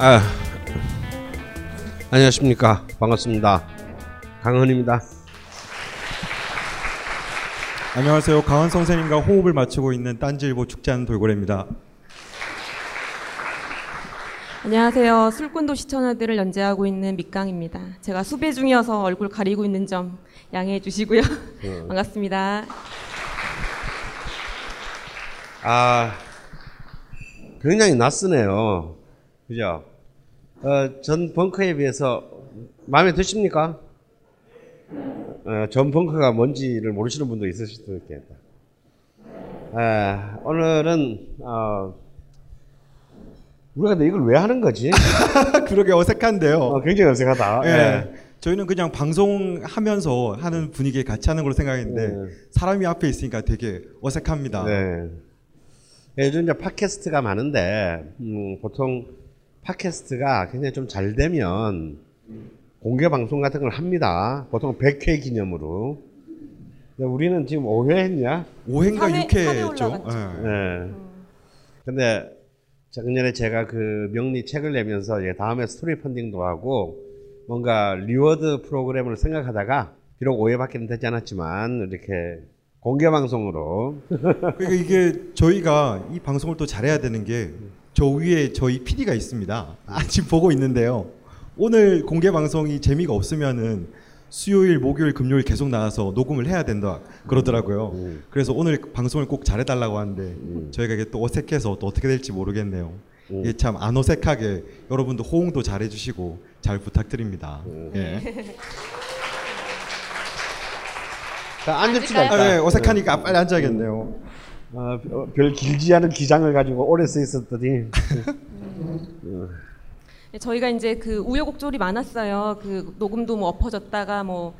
아, 안녕하십니까. 반갑습니다. 강헌입니다. 안녕하세요. 강원 선생님과 호흡을 맞추고 있는 딴지일보 축제하는 돌고래입니다. 안녕하세요. 술꾼도시 처녀들을 연재하고 있는 밑강입니다. 제가 수배 중이어서 얼굴 가리고 있는 점 양해해 주시고요. 반갑습니다. 아, 굉장히 낯서네요. 그죠? 어, 전 벙커에 비해서 마음에 드십니까? 어, 전 벙커가 뭔지를 모르시는 분도 있으실 수도 있겠다. 에, 오늘은 어, 우리가 근데 이걸 왜 하는 거지? 그러게 어색한데요. 어, 굉장히 어색하다. 예. 예. 저희는 그냥 방송하면서 하는 분위기에 같이 하는 걸로 생각했는데 네. 사람이 앞에 있으니까 되게 어색합니다. 네. 요즘 이제 팟캐스트가 많은데 음, 보통 팟캐스트가 굉장히 좀 잘 되면 공개 방송 같은 걸 합니다. 보통 100회 기념으로. 근데 우리는 지금 5회 했냐? 5회인가 삼회- 삼회 6회죠. 올라갔죠. 네. 근데 작년에 제가 그 명리 책을 내면서 이제 다음에 스토리 펀딩도 하고 뭔가 reward 프로그램을 생각하다가 비록 5회밖에 되지 않았지만 이렇게 공개 방송으로 그러니까 이게 저희가 이 방송을 또 잘해야 되는 게 저 위에 저희 PD가 있습니다. 아, 지금 보고 있는데요. 오늘 공개 방송이 재미가 없으면은 수요일, 목요일, 금요일 계속 나와서 녹음을 해야 된다 그러더라고요. 음. 그래서 오늘 방송을 꼭 잘해달라고 하는데 저희가 이게 또 어색해서 또 어떻게 될지 모르겠네요. 음. 이게 참 안 어색하게 여러분도 호응도 잘해주시고 잘 부탁드립니다. 음. 예. 자, 앉읍시다. 아. 네, 어색하니까 빨리 앉아야겠네요. 어, 별 길지 않은 기장을 가지고 오래 써 있었더니 네, 저희가 이제 그 우여곡절이 많았어요. 그 녹음도 뭐 엎어졌다가 뭐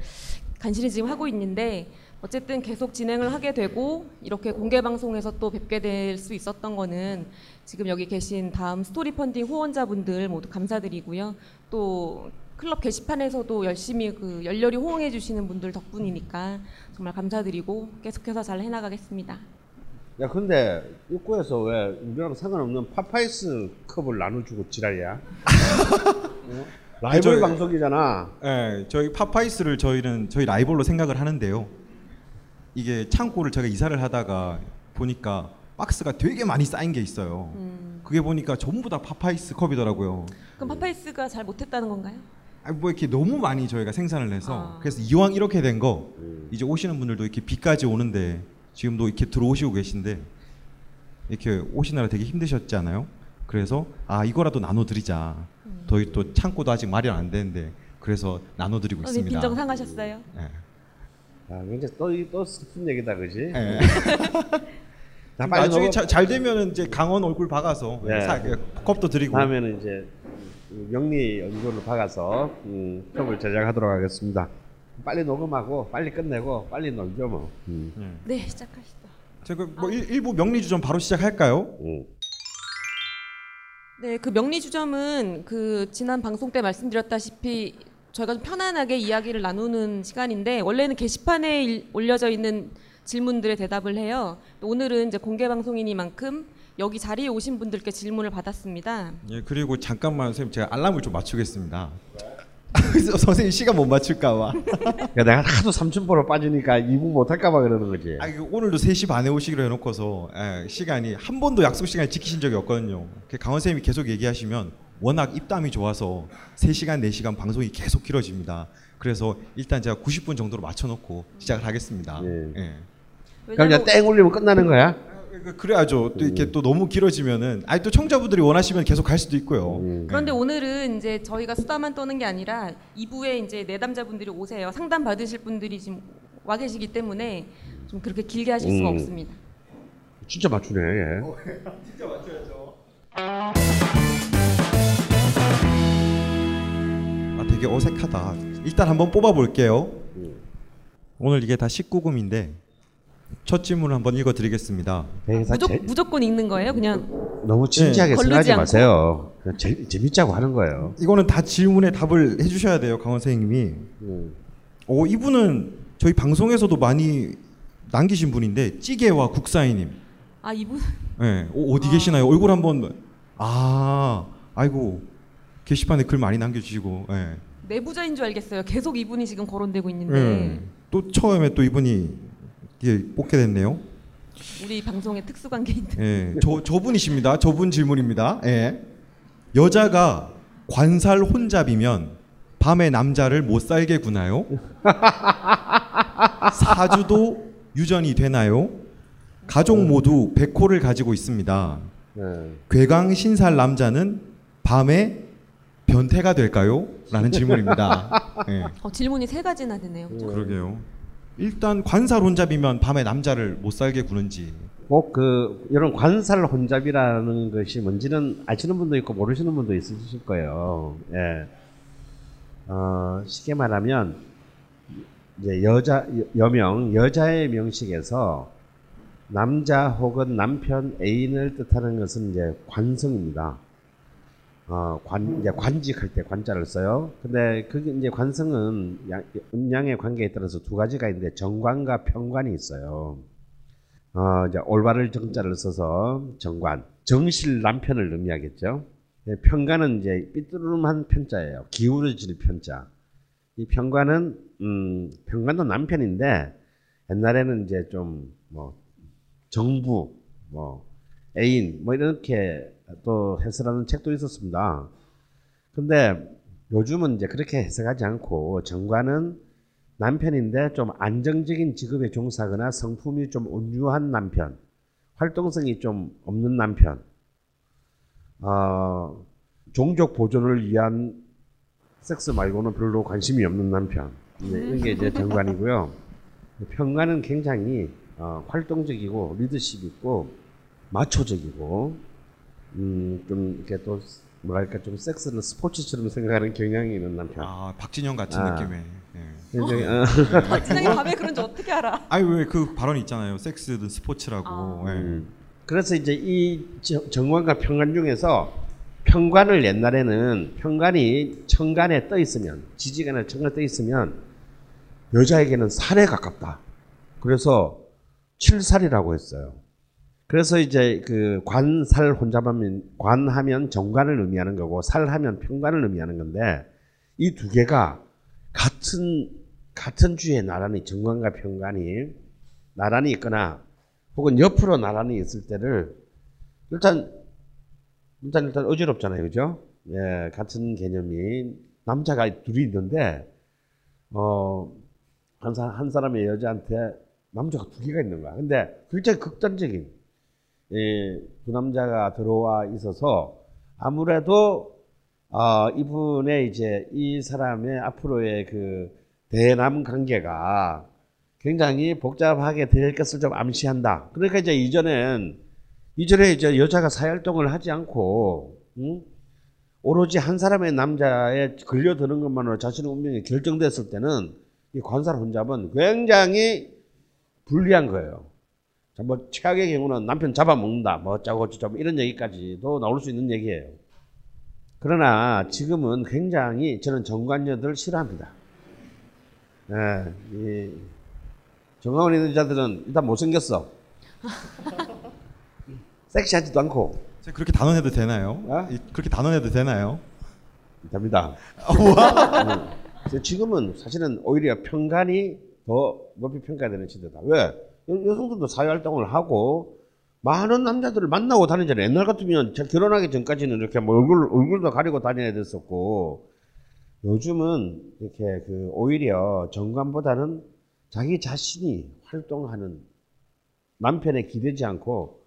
간신히 지금 하고 있는데 어쨌든 계속 진행을 하게 되고 이렇게 공개 방송에서 또 뵙게 될 수 있었던 거는 지금 여기 계신 다음 스토리 펀딩 후원자분들 모두 감사드리고요. 또 클럽 게시판에서도 열심히 그 열렬히 호응해 주시는 분들 덕분이니까 정말 감사드리고 계속해서 잘 해나가겠습니다. 야 근데 입구에서 왜 우리랑 상관없는 파파이스 컵을 나눠주고 지랄이야? 어? 라이벌 저희- 방송이잖아. 예, 저희 파파이스를 저희는 저희 라이벌로 생각을 하는데요. 이게 창고를 제가 이사를 하다가 보니까 박스가 되게 많이 쌓인 게 있어요. 그게 보니까 전부 다 파파이스 컵이더라고요. 그럼 파파이스가 잘 못했다는 건가요? 아, 뭐 이렇게 너무 많이 저희가 생산을 해서 아. 그래서 이왕 이렇게 된 거 이제 오시는 분들도 이렇게 비까지 오는데 지금도 이렇게 들어오시고 계신데 이렇게 오시느라 되게 힘드셨지 않아요? 그래서 아 이거라도 나눠드리자. 저희 또 창고도 아직 마련 안 되는데 그래서 나눠드리고 있습니다. 빈정 상하셨어요? 예. 아, 굉장히 또, 이- 또 슬픈 얘기다, 그지? 예. 자, 빨리 나중에 자, 잘 되면은 이제 강헌 얼굴 박아서 네. 사- 그 컵도 드리고 다음에는 이제 명리 얼굴을 박아서 음, 컵을 제작하도록 하겠습니다. 빨리 녹음하고 빨리 끝내고 빨리 놀죠 뭐. 음. 네, 시작하시죠. 제가 뭐 일, 일부 명리주점 바로 시작할까요? 음. 네, 그 명리 주점은 그 지난 방송 때 말씀드렸다시피 저희가 좀 편안하게 이야기를 나누는 시간인데 원래는 게시판에 일- 올려져 있는 질문들에 대답을 해요. 오늘은 이제 공개 방송이니만큼 여기 자리에 오신 분들께 질문을 받았습니다. 예 그리고 잠깐만 선생님 제가 알람을 좀 맞추겠습니다. 선생님 시간 못 맞출까봐. 야, 내가 하도 삼촌보러 빠지니까 이부 못할까봐 그러는 거지. 아 오늘도 3시 반에 오시기로 해놓고서 예, 시간이 한 번도 약속 시간 지키신 적이 없거든요. 그 강원 선생님이 계속 얘기하시면 워낙 입담이 좋아서 3시간 4시간 방송이 계속 길어집니다. 그래서 일단 제가 90분 정도로 맞춰놓고 시작을 하겠습니다. 예. 예. 그럼 이제 땡 울리면 끝나는 거야? 그- 그래야죠. 또 이렇게 또 너무 길어지면은 아니 또 청자분들이 원하시면 계속 갈 수도 있고요. 음. 그런데 오늘은 이제 저희가 수다만 떠는 게 아니라 2부에 이제 내담자분들이 오세요. 상담 받으실 분들이 지금 와 계시기 때문에 좀 그렇게 길게 하실 수가 음. 없습니다. 진짜 맞추네. 얘. 아 되게 어색하다. 일단 한번 뽑아 볼게요. 오늘 이게 다 19금인데 첫 질문을 한번 읽어 드리겠습니다. 되게 다 무조, 재- 무조 건 읽는 거예요? 그냥 너무 진지하게 네. 생각하지 걸르지 않고. 마세요. 그냥 재, 재밌자고 하는 거예요. 이거는 다 질문에 답을 해 주셔야 돼요, 강원 선생님이. 음. 어, 이분은 저희 방송에서도 많이 남기신 분인데 찌개와 국사이님. 아 이분 예, 어, 어디 계시나요? 얼굴 한번 아, 아이고 게시판에 글 많이 남겨주시고. 예. 내부자인 줄 알겠어요. 계속 이분이 지금 거론되고 있는데 예. 또 처음에 또 이분이 이게 뽑게 됐네요. 우리 방송의 특수관계인데 예. 저 저분이십니다. 저분 질문입니다. 예. 여자가 관살 혼잡이면 밤에 남자를 못 살게 구나요? 사주도 유전이 되나요? 가족 모두 백호를 가지고 있습니다. 예. 괴강 신살 남자는 밤에 변태가 될까요? 라는 질문입니다. 예. 어, 질문이 세 가지나 되네요. 그죠? 그러게요. 일단 관살 혼잡이면 밤에 남자를 못 살게 구는지. 꼭 그 이런 관살 혼잡이라는 것이 뭔지는 아시는 분도 있고 모르시는 분도 있으실 거예요. 예. 어, 쉽게 말하면 이제 여자 여- 여명 여자의 명식에서 남자 혹은 남편 애인을 뜻하는 것은 이제 관성입니다. 어, 관 이제 관직할 때 관자를 써요. 근데 그게 이제 관성은 양- 음양의 관계에 따라서 두 가지가 있는데 정관과 편관이 있어요. 어, 이제 올바를 정자를 써서 정관, 정실 남편을 의미하겠죠. 예, 편관은 이제 삐뚤름한 편자예요. 기울어질 편자. 이 편관은 음, 편관도 남편인데 옛날에는 이제 좀 뭐 정부, 뭐 애인, 뭐 이렇게 또 해설하는 책도 있었습니다. 근데 요즘은 이제 그렇게 해석하지 않고 정관은 남편인데 좀 안정적인 직업에 종사하거나 성품이 좀 온유한 남편, 활동성이 좀 없는 남편, 어, 종족 보존을 위한 섹스 말고는 별로 관심이 없는 남편. 네, 이런 게 이제 정관이고요. 편관은 굉장히 어, 활동적이고 리더십 있고 마초적이고 음, 좀 이렇게 또 뭐랄까 좀 섹스를 스포츠처럼 생각하는 경향이 있는 남편. 아 박진영 같은 아. 느낌의. 예. 굉장히, 어, 박진영이 밤에 그런지 어떻게 알아? 아니 왜 그 발언 있잖아요. 섹스든 스포츠라고. 아. 예. 음. 그래서 이제 이 정- 정관과 편관 중에서 편관을 옛날에는 편관이 천간에 떠 있으면 지지간에 천간에 떠 있으면 여자에게는 살에 가깝다. 그래서 칠살이라고 했어요. 그래서 이제 그 관살 혼잡하면 관하면 정관을 의미하는 거고 살하면 편관을 의미하는 건데 이 두 개가 같은 같은 주에 나란히 정관과 편관이 나란히 있거나 혹은 옆으로 나란히 있을 때를 일단 일단 일단 어지럽잖아요, 그죠? 예, 같은 개념이 남자가 둘이 있는데 어한 사, 한 사람의 여자한테 남자가 두 개가 있는 거야. 근데 굉장히 극단적인 예, 두 남자가 들어와 있어서 아무래도 어, 이분의 이제 이 사람의 앞으로의 그 대남 관계가 굉장히 복잡하게 될 것을 좀 암시한다. 그러니까 이제 이전엔 이전에 이제 여자가 사활동을 하지 않고 응? 오로지 한 사람의 남자에 걸려드는 것만으로 자신의 운명이 결정됐을 때는 이 관살 혼잡은 굉장히 불리한 거예요. 자, 뭐 최악의 경우는 남편 잡아먹는다, 뭐 어쩌고 저쩌고 이런 얘기까지도 나올 수 있는 얘기예요. 그러나 지금은 굉장히 저는 정관녀들 싫어합니다. 예, 이 정강원 있는 자들은 일단 못생겼어. 섹시하지도 않고 제가 그렇게 단언해도 되나요? 어? 이- 그렇게 단언해도 되나요? 됩니다. 음. 그래서 지금은 사실은 오히려 평간이 더 높이 평가되는 시대다. 왜? 여- 여성들도 사회활동을 하고 많은 남자들을 만나고 다니잖아요. 옛날 같으면 저 결혼하기 전까지는 이렇게 뭐 얼굴, 얼굴도 가리고 다녀야 됐었고 요즘은 이렇게 그 오히려 정관보다는 자기 자신이 활동하는 남편에 기대지 않고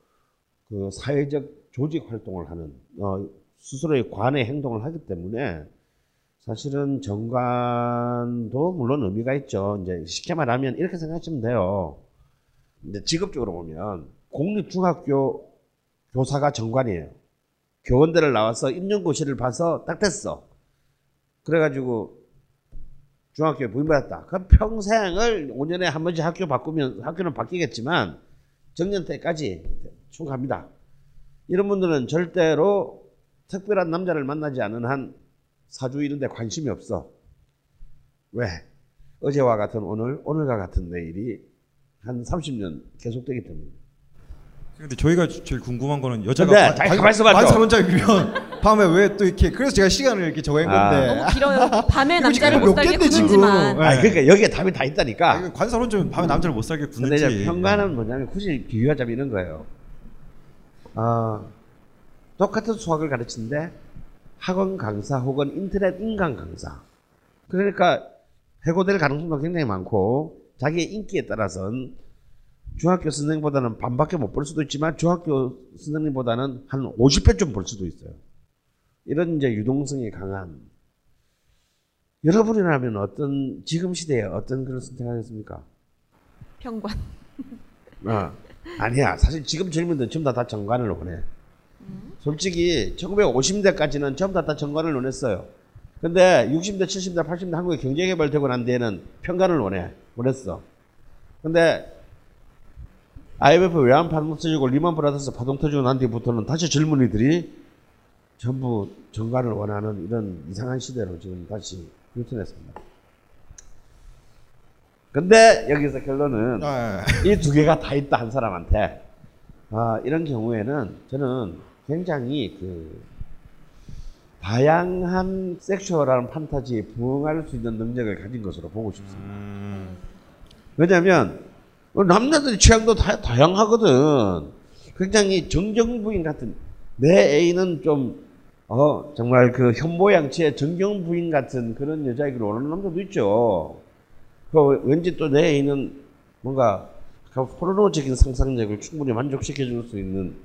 그 사회적 조직 활동을 하는 어, 스스로의 관의 행동을 하기 때문에 사실은 정관도 물론 의미가 있죠. 이제 쉽게 말하면 이렇게 생각하시면 돼요. 이제 직업적으로 보면 공립중학교 교사가 정관이에요. 교원들을 나와서 임용고시를 봐서 딱 됐어. 그래가지고 중학교에 부임받았다. 그럼 평생을 5년에 한 번씩 학교 바꾸면 학교는 바뀌겠지만 정년 때까지 쭉 갑니다. 이런 분들은 절대로 특별한 남자를 만나지 않은 한 사주 이런 데 관심이 없어. 왜? 어제와 같은 오늘, 오늘과 같은 내일이 한 30년 계속되기 때문에. 근데 저희가 제일 궁금한 거는 여자가 관- 잘 봐줘. 관살 혼잡이면 밤에 왜 또 이렇게 그래서 제가 시간을 이렇게 정한 아. 건데. 너무 길어요. 밤에 남자를 못몇 살게 지금. 구는지만. 네. 아 그러니까 여기에 답이 다 아, 있다니까. 관사론 좀 밤에 남자를 못 살게 구는지. 평가는 뭐냐면 굳이 비유하자면 이런 거예요. 아 똑같은 수학을 가르치는데 학원 강사 혹은 인터넷 인강 강사. 그러니까 해고될 가능성도 굉장히 많고 자기의 인기에 따라서는 중학교 선생님보다는 반밖에 못볼 수도 있지만 중학교 선생님보다는 한 50회쯤 볼 수도 있어요. 이런 이제 유동성이 강한 여러분이라면 어떤 지금 시대에 어떤 그런 선택하겠습니까? 평관. 어, 아니야. 사실 지금 젊은들 전부 다, 다 정관을 원해. 솔직히 1950년대까지는 전부 다, 다 정관을 원했어요. 근데 60대, 70대, 80대 한국이 경제개발되고 난 뒤에는 평관을 원해. 원했어. 근데 IMF 외환 파동 터지고 리만 브라더스 파동 터지고 난 뒤부터는 다시 젊은이들이 전부 정관을 원하는 이런 이상한 시대로 지금 다시 유턴했습니다. 근데 여기서 결론은 아, 이두 개가 다 있다 한 사람한테 아, 이런 경우에는 저는 굉장히 그 다양한 섹슈얼한 판타지에 부응할 수 있는 능력을 가진 것으로 보고 싶습니다. 음, 왜냐하면 남자들의 취향도 다, 다양하거든. 굉장히 정정부인 같은 내 애인은 좀 어, 정말 그 현모양치의 정경부인 같은 그런 여자이기를 원하는 남자도 있죠. 그 왠지 또 내 애인은 뭔가 그 포르노적인 상상력을 충분히 만족시켜 줄 수 있는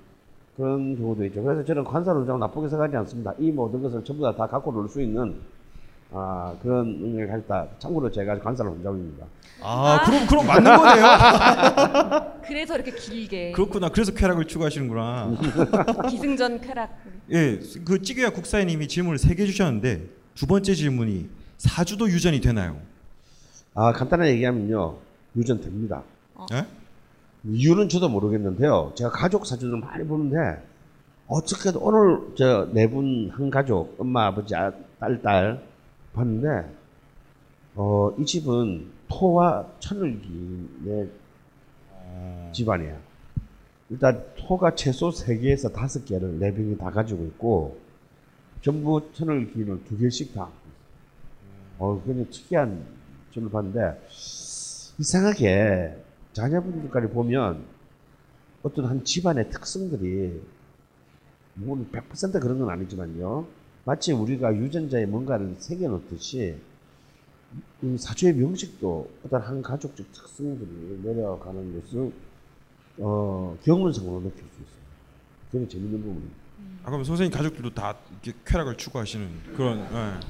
그런 경우도 있죠. 그래서 저는 관사를 좀 나쁘게 생각하지 않습니다. 이 모든 것을 전부 다, 다 갖고 놀 수 있는 아, 그런 능력을 가졌다. 참고로 제가 관사를 원장입니다. 아, 그럼 그럼 맞는 거네요. 그래서 이렇게 길게 그렇구나. 그래서 쾌락을 추구하시는구나. 기승전 쾌락. 예, 그 찌개야 국사님이 질문을 세 개 주셨는데 두 번째 질문이 사주도 유전이 되나요? 아, 간단하게 얘기하면요. 유전 됩니다. 예? 이유는 저도 모르겠는데요. 제가 가족 사진을 많이 보는데 어떻게 오늘 저 네 분 한 가족 엄마 아버지 아, 딸딸 봤는데 어, 이 집은 토와 천을기의 집안이야. 일단 토가 최소 3개에서 5개를 네 병이 다 가지고 있고 전부 천을기는 두 개씩 다. 어, 굉장히 특이한 점을 봤는데 이상하게 자녀분들까지 보면 어떤 한 집안의 특성들이 물론 100% 그런 건 아니지만요. 마치 우리가 유전자에 뭔가를 새겨놓듯이 이 사주의 명식도 어떤 한 가족적 특성들이 내려가는 것을 어, 경험상으로 느낄 수 있어요. 되게 재밌는 부분입니다. 아, 그럼 선생님 가족들도 다 이렇게 쾌락을 추구하시는 그런. 예.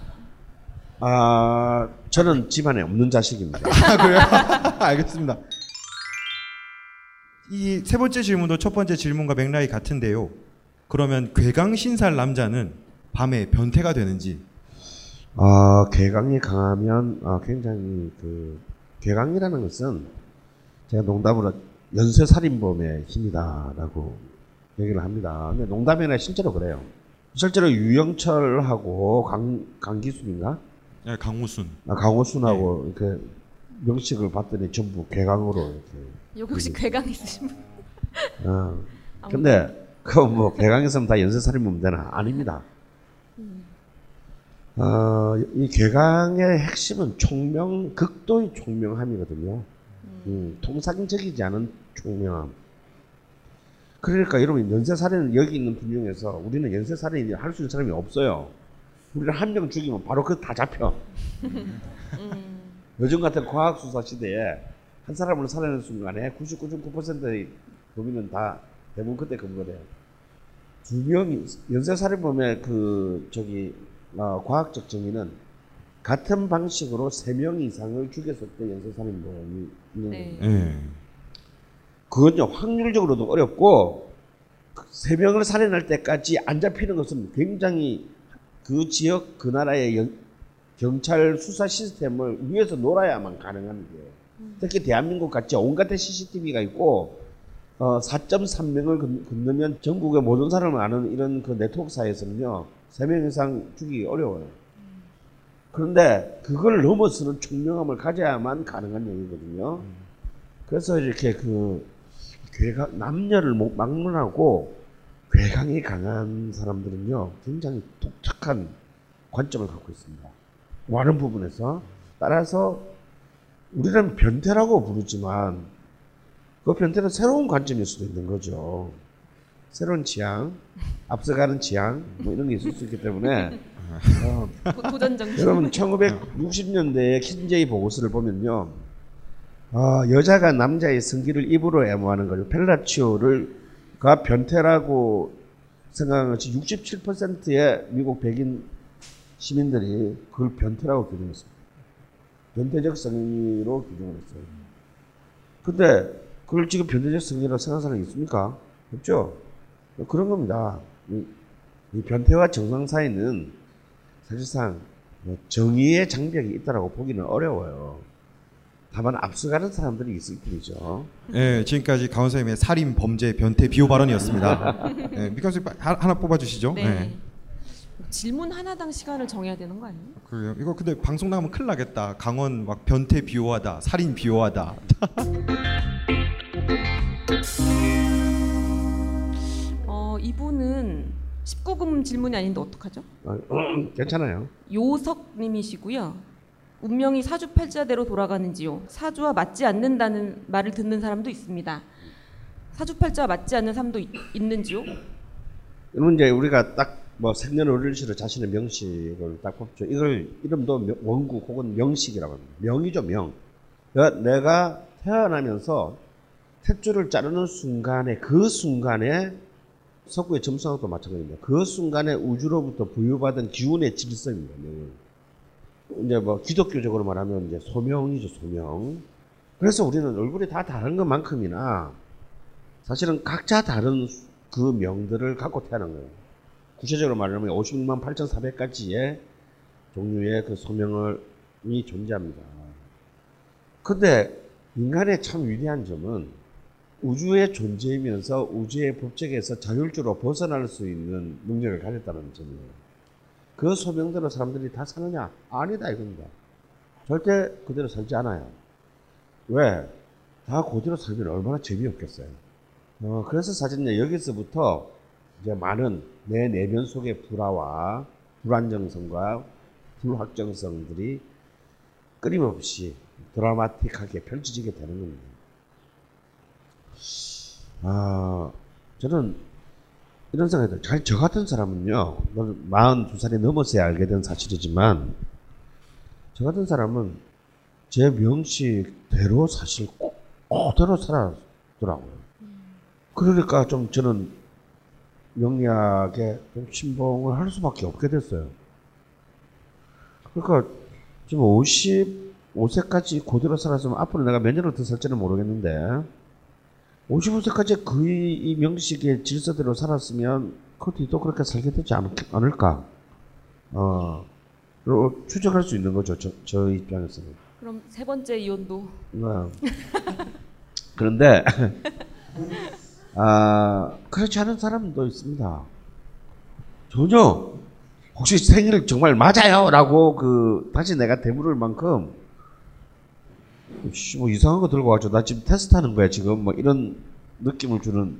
아, 저는 집안에 없는 자식입니다. 아, 그래요? 알겠습니다. 이 세 번째 질문도 첫 번째 질문과 맥락이 같은데요. 그러면 괴강신살 남자는 밤에 변태가 되는지 아, 개강이 강하면 아, 굉장히 그 개강이라는 것은 제가 농담으로 연쇄 살인범의 힘이다라고 얘기를 합니다. 근데 농담이 아니라 실제로 그래요. 실제로 유영철하고 강, 강기순인가? 예, 강우순. 아, 강호순하고 이렇게 명식을 봤더니 전부 개강으로 이렇게. 여기 혹시 괴강 있으신 분? 어. 근데 그뭐 개강에서는 다 연쇄 살인범 되나? 아닙니다. 어, 이 개강의 핵심은 총명, 극도의 총명함이거든요. 음, 통상적이지 않은 총명함. 그러니까 여러분 연쇄살인은 여기 있는 분 중에서 우리는 연쇄살인 할수 있는 사람이 없어요. 우리는 한 명 죽이면 바로 그 다 잡혀. 요즘 같은 과학 수사 시대에 한 사람을 살해하는 순간에 99.9%의 범인은 다 대부분 그때 검거돼요. 두 명이 연쇄살인범의 그 저기 어, 과학적 정의는 같은 방식으로 세명 이상을 죽였을 때 연쇄 살인범이 있는 네. 거예요. 예. 그건요 확률적으로도 어렵고 세 명을 살인할 때까지 안 잡히는 것은 굉장히 그 지역 그 나라의 연- 경찰 수사 시스템을 위에서 놀아야만 가능한 거예요. 특히 대한민국 같이 온갖 CCTV가 있고 어, 4.3명을 건너면 전국의 모든 사람을 아는 이런 그 네트워크 사에서는요 세 명 이상 죽이기 어려워요. 그런데 그걸 넘어서는 총명함을 가져야만 가능한 얘기거든요. 그래서 이렇게 그 괴가 남녀를 못 막론하고 괴강이 강한 사람들은요 굉장히 독특한 관점을 갖고 있습니다. 많은 부분에서 따라서 우리는 변태라고 부르지만 그 변태는 새로운 관점일 수도 있는 거죠. 새로운 지향, 앞서가는 지향 뭐 이런 게 있을 수 있기 때문에 어, 도- 도전 정신. 여러분 1960년대의 킨제이 보고서를 보면요. 아, 여자가 남자의 성기를 입으로 애무하는 거죠. 펠라치오를가 변태라고 생각하는 것이 67%의 미국 백인 시민들이 그걸 변태라고 규정했습니다. 변태적 성의로 규정을 했어요. 근데 그걸 지금 변태적 성의라고 생각하는 사람이 있습니까? 없죠? 그런 겁니다. 이, 이 변태와 정상 사이는 사실상 뭐 정의의 장벽이 있다라고 보기는 어려워요. 다만 앞서가는 사람들이 있을 뿐이죠. 예, 지금까지 강원사님의 살인 범죄 변태 비호 발언이었습니다. 예, 미카스 하나 뽑아 주시죠. 네. 질문 하나당 시간을 정해야 되는 거 아니에요? 그래요. 이거 근데 방송 나가면 큰일 나겠다. 강원 막 변태 비호하다, 살인 비호하다. 어, 이분은 19금 질문이 아닌데 어떡하죠? 아, 괜찮아요. 요석님이시고요. 운명이 사주팔자대로 돌아가는지요. 사주와 맞지 않는다는 말을 듣는 사람도 있습니다. 사주팔자와 맞지 않는 사람도 있, 있는지요? 이런 이제 우리가 딱 뭐 생년월일시로 자신의 명식을 딱 뽑죠. 이걸 이름도 명- 원국 혹은 명식이라고 합니다. 명이죠 명. 그러니까 내가 태어나면서 탯줄을 자르는 순간에 그 순간에 석구의 점성학도 마찬가지입니다. 그 순간에 우주로부터 부여받은 기운의 질서입니다. 이제 뭐 기독교적으로 말하면 이제 소명이죠 소명. 그래서 우리는 얼굴이 다 다른 것만큼이나 사실은 각자 다른 그 명들을 갖고 태어난 거예요. 구체적으로 말하면 56만 8,400가지의 종류의 그 소명이 존재합니다. 근데 인간의 참 위대한 점은 우주의 존재이면서 우주의 법칙에서 자율적으로 벗어날 수 있는 능력을 가졌다는 점이에요. 그 소명대로 사람들이 다 사느냐? 아니다 이겁니다. 절대 그대로 살지 않아요. 왜? 다 그대로 살면 얼마나 재미없겠어요. 어, 그래서 사실 여기서부터 이제 많은 내 내면 속의 불화와 불안정성과 불확정성들이 끊임없이 드라마틱하게 펼쳐지게 되는 겁니다. 아, 저는 이런 생각이 들어요. 잘, 저 같은 사람은요, 42살이 넘어서야 알게 된 사실이지만, 저 같은 사람은 제 명식대로 사실 꼭 그대로 살았더라고요. 그러니까 좀 저는 명리학에 좀 신봉을 할 수밖에 없게 됐어요. 그러니까 지금 55세까지 그대로 살았으면 앞으로 내가 몇 년을 더 살지는 모르겠는데 55세까지 그이 명식의 질서대로 살았으면 그 뒤도 그렇게 살게 되지 않, 않을까? 어, 로 추정할 수 있는 거죠. 저, 저 입장에서는. 그럼 세 번째 이혼도 네. 그런데 아 그렇지 않은 사람도 있습니다. 전혀 혹시 생일 정말 맞아요 라고 그 다시 내가 대물을 만큼 씨, 뭐 이상한 거 들고 와죠. 나 지금 테스트하는 거야 지금 뭐 이런 느낌을 주는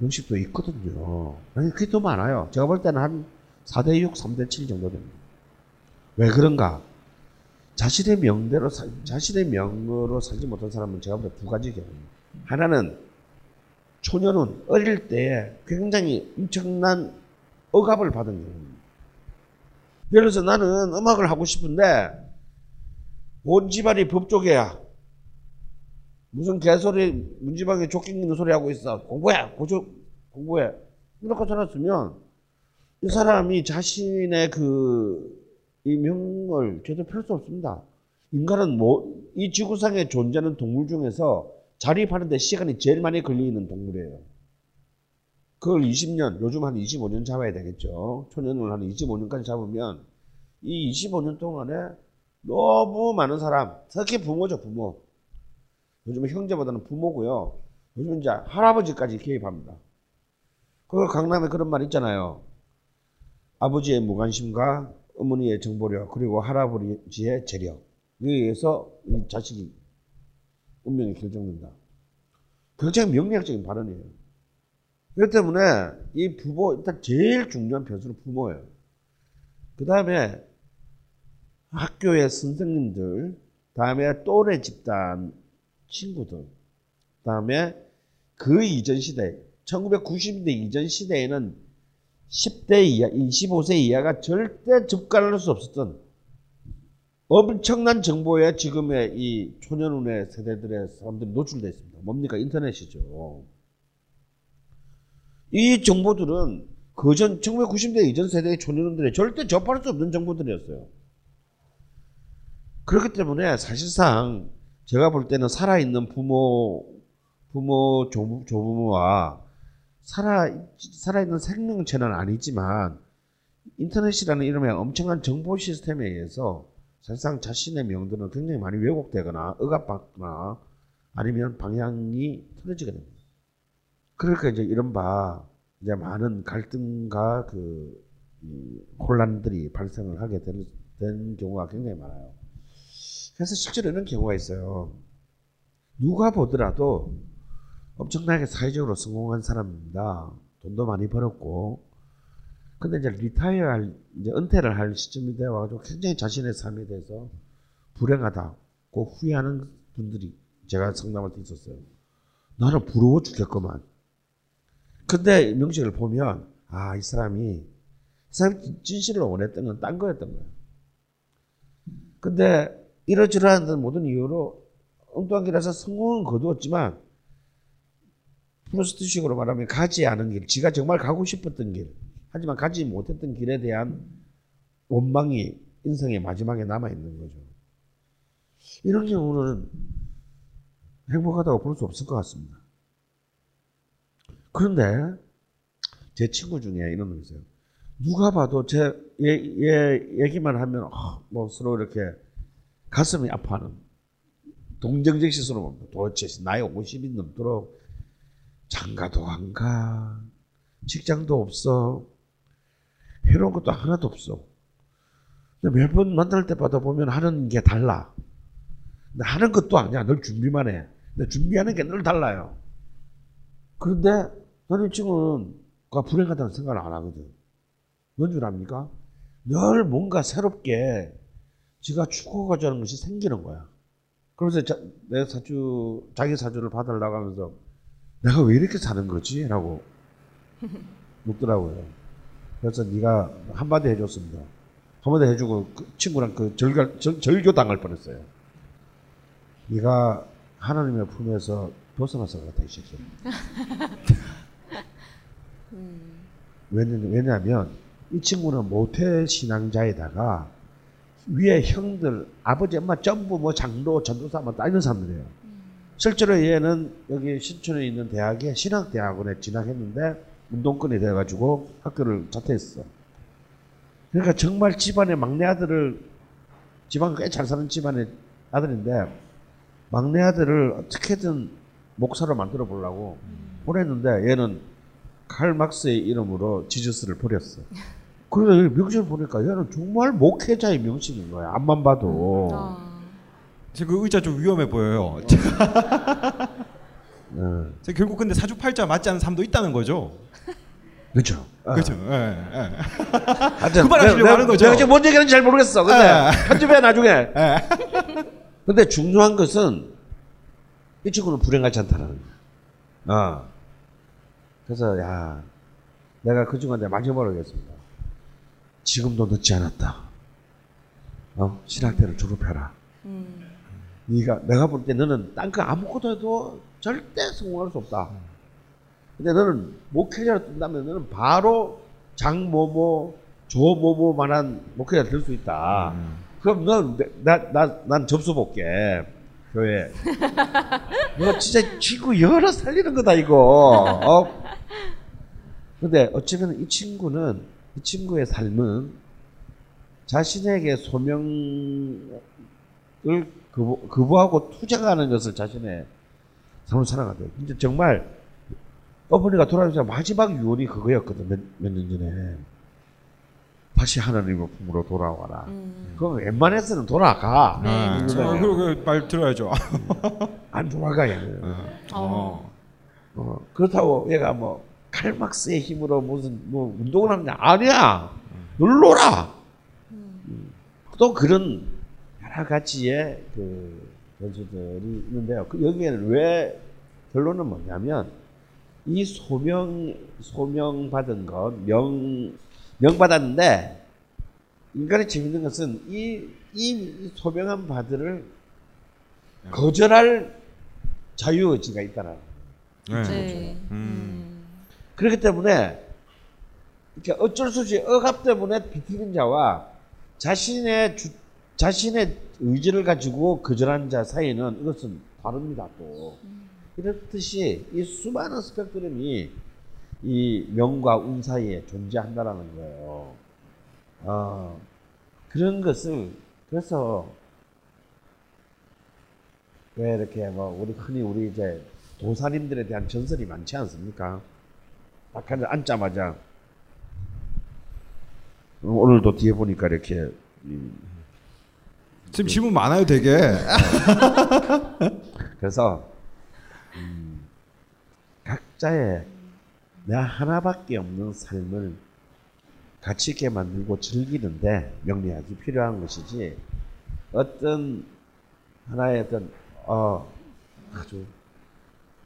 음식도 있거든요. 아니 그게 더 많아요. 제가 볼 때는 한 4대 6, 3대 7 정도 됩니다. 왜 그런가? 자신의 명대로 살, 자신의 명으로 살지 못한 사람은 제가 볼 때 두 가지 경우입니다. 하나는 초년은 어릴 때에 굉장히 엄청난 억압을 받은 경우입니다. 예를 들어서 나는 음악을 하고 싶은데 온 집안이 법조계야. 무슨 개소리 문지방에 쫓기는 소리 하고 있어. 공부해. 고조, 공부해. 이렇게 살았으면 이 사람이 자신의 그이 명을 제대로 펼 수 없습니다. 인간은 뭐, 이 지구상에 존재하는 동물 중에서 자립하는데 시간이 제일 많이 걸리는 동물이에요. 그걸 20년, 요즘 한 25년 잡아야 되겠죠. 초년을 한 25년까지 잡으면 이 25년 동안에 너무 많은 사람, 특히 부모죠, 부모. 요즘은 형제보다는 부모고요. 요즘 이제 할아버지까지 개입합니다. 그 강남에 그런 말 있잖아요. 아버지의 무관심과 어머니의 정보력 그리고 할아버지의 재력 이에 의해서 이 자식이 운명이 결정된다. 굉장히 명리학적인 발언이에요. 그렇기 때문에 이 부모 일단 제일 중요한 변수는 부모예요. 그 다음에 학교의 선생님들, 다음에 또래 집단 친구들, 다음에 그 이전 시대, 1990년대 이전 시대에는 10대 이하, 25세 이하가 절대 접근할 수 없었던 엄청난 정보에 지금의 이 초년운의 세대들의 사람들이 노출되어 있습니다. 뭡니까? 인터넷이죠. 이 정보들은 그전 1990년대 이전 세대의 초년원들이 절대 접할 수 없는 정보들이었어요. 그렇기 때문에 사실상 제가 볼 때는 살아있는 부모, 부모, 조부, 조부모와 살아, 살아있는 생명체는 아니지만 인터넷이라는 이름의 엄청난 정보 시스템에 의해서 사실상 자신의 명들은 굉장히 많이 왜곡되거나 억압받거나 아니면 방향이 틀어지게 됩니다. 그러니까 이제 이른바 이제 많은 갈등과 그 이, 혼란들이 발생을 하게 된, 된 경우가 굉장히 많아요. 그래서 실제로 이런 경우가 있어요. 누가 보더라도 엄청나게 사회적으로 성공한 사람입니다. 돈도 많이 벌었고. 근데 이제 리타이어 할, 이제 은퇴를 할 시점이 되어가지고 굉장히 자신의 삶에 대해서 불행하다고 후회하는 분들이 제가 상담할 때 있었어요. 나는 부러워 죽겠구만. 근데 명식을 보면, 아, 이 사람이, 이 사람이 진실을 원했던 건 딴 거였던 거예요. 근데 이러저러한 모든 이유로 엉뚱한 길에서 성공은 거두었지만, 프로스트식으로 말하면 가지 않은 길, 지가 정말 가고 싶었던 길, 하지만 가지 못했던 길에 대한 원망이 인생의 마지막에 남아 있는 거죠. 이런 경우는 행복하다고 볼 수 없을 것 같습니다. 그런데 제 친구 중에 이런 놈 있어요. 누가 봐도 제 얘, 얘 얘기만 하면 어, 뭐 서로 이렇게 가슴이 아파하는 동정적 시선으로 봅니다. 도대체 나이 50이 넘도록 장가도 안 가, 직장도 없어, 해로운 것도 하나도 없어. 매번 만날 때마다 보면 하는 게 달라. 근데 하는 것도 아니야. 늘 준비만 해. 근데 준비하는 게 늘 달라요. 그런데 나는 지금은 불행하다는 생각을 안 하거든. 뭔 줄 압니까? 늘 뭔가 새롭게 지가 추구하고자 하는 것이 생기는 거야. 그러면서 자, 내 사주, 자기 사주를 받으려고 하면서 내가 왜 이렇게 사는 거지? 라고 묻더라고요. 그래서 네가 한마디 해줬습니다. 한마디 해주고 그 친구랑 그 절교, 절, 절교 당할 뻔했어요. 네가 하나님의 품에서 벗어나서 그렇다 이 새끼. 왜냐, 왜냐하면 이 친구는 모태 신앙자에다가 위에 형들, 아버지, 엄마 전부 뭐 장로, 전도사 뭐 이런 사람들이에요. 실제로 얘는 여기 신촌에 있는 대학에 신학대학원에 진학했는데 운동권이 돼가지고 학교를 자퇴했어. 그러니까 정말 집안의 막내 아들을 집안 꽤 잘 사는 집안의 아들인데 막내 아들을 어떻게든 목사로 만들어 보려고 보냈는데 얘는 칼 막스의 이름으로 지저스를 버렸어. 그래서 명식을 보니까 얘는 정말 목회자의 명식인 거야. 앞만 봐도. 아, 지금 그 의자 좀 위험해 보여요. 네. 제가 결국 근데 사주팔자 맞지 않는 사람도 있다는 거죠. 그렇죠. 그렇죠. 예, 예. 하여튼 그 말하시려고 내가- 하는 거죠? 내가 지금 뭔 얘기하는지 잘 모르겠어. 근데 예. 편집해 나중에. 예. 근데 중요한 것은 이 친구는 불행하지 않다는 거야. 어. 그래서 야 내가 그 친구한테 마지막으로 하겠습니다. 지금도 늦지 않았다. 어? 신학대를 졸업해라. 음, 네가 내가 볼 때 너는 딴 거 아무것도 해도 절대 성공할 수 없다. 근데 너는 목회자로 뜬다면 너는 바로 장모모, 조모모만한 목회자 될 수 있다. 그럼 넌나나난 접수 볼게 교회. 너 진짜 친구 열어 살리는 거다 이거. 어? 근데 어쩌면 이 친구는 이 친구의 삶은 자신에게 소명을 거부, 거부 하고 투쟁하는 것을 자신의 삶을 살아가대요. 근데 정말 어머니가 돌아가면서 마지막 유언이 그거였거든 몇년 전에. 다시 하나님의 품으로 돌아와라. 음. 그럼 웬만해서는 돌아가. 네, 아, 그렇죠. 어, 그러게 말 들어야죠. 안 돌아가 얘는. 어. 어, 그렇다고 얘가 뭐 칼막스의 힘으로 무슨 뭐 운동을 하느냐 아니야 눌러라 음. 또 그런 여러 가지의 그 변수들이 있는데요. 그 여기에는 왜 결론은 뭐냐면 이 소명 소명 받은 것명 명받았는데 인간의 재밌는 것은 이, 이 소명한 바들을 거절할 자유의지가 있다는 네. 네. 음. 음. 그렇기 때문에 이렇게 어쩔 수 없이 억압 때문에 비틀린 자와 자신의 주, 자신의 의지를 가지고 거절한 자 사이는 이것은 다릅니다 또 이렇듯이 이 수많은 스펙트럼이 이 명과 운 사이에 존재한다라는 거예요. 어, 그런 것을 그래서 왜 이렇게 뭐 우리 흔히 우리 이제 도사님들에 대한 전설이 많지 않습니까? 딱 하늘 앉자마자 오늘도 뒤에 보니까 이렇게 이- 지금 질문 많아요, 되게. 그래서 음, 각자의 나 하나밖에 없는 삶을 가치 있게 만들고 즐기는데 명리학이 필요한 것이지 어떤 하나의 어떤 어 아주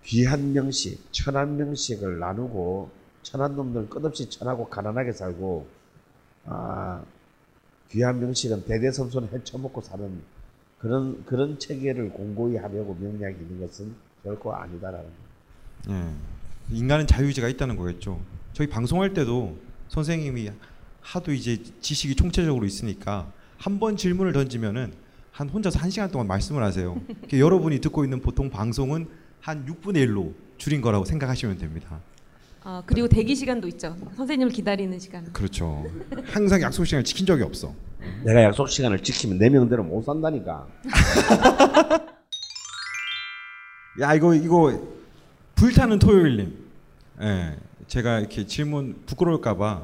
귀한 명식, 천한 명식을 나누고 천한 놈들 끝없이 천하고 가난하게 살고 아 귀한 명식은 대대손손 헤쳐먹고 사는 그런 그런 체계를 공고히 하려고 명리학이 있는 것은 결코 아니다라는 거예요. 예. 인간은 자유의지가 있다는 거겠죠. 저희 방송할 때도 선생님이 하도 이제 지식이 총체적으로 있으니까 한 번 질문을 던지면은 한 혼자서 한 시간 동안 말씀을 하세요. 여러분이 듣고 있는 보통 방송은 한 6분의 1로 줄인 거라고 생각하시면 됩니다. 아, 그리고 대기 시간도 있죠. 선생님을 기다리는 시간. 그렇죠. 항상 약속 시간을 지킨 적이 없어. 내가 약속 시간을 지키면 내 명대로 못 산다니까. 야 이거 이거 불타는 토요일님. 예, 제가 이렇게 질문 부끄러울까봐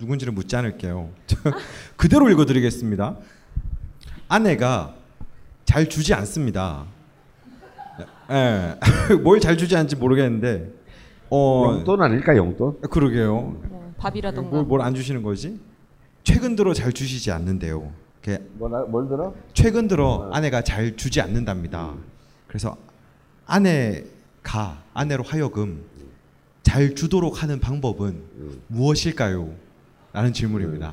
누군지는 묻지 않을게요. 그대로 읽어드리겠습니다. 아내가 잘 주지 않습니다. 예, 뭘 잘 주지 않는지 모르겠는데, 어, 용돈 아닐까 용돈? 그러게요. 뭐 밥이라던가. 뭘 안 주시는 거지? 최근 들어 잘 주시지 않는데요. 이렇게 뭐라 뭘 들어? 최근 들어 아내가 잘 주지 않는답니다. 그래서 아내가 아내로 하여금 잘 주도록 하는 방법은 무엇일까요? 라는 질문입니다.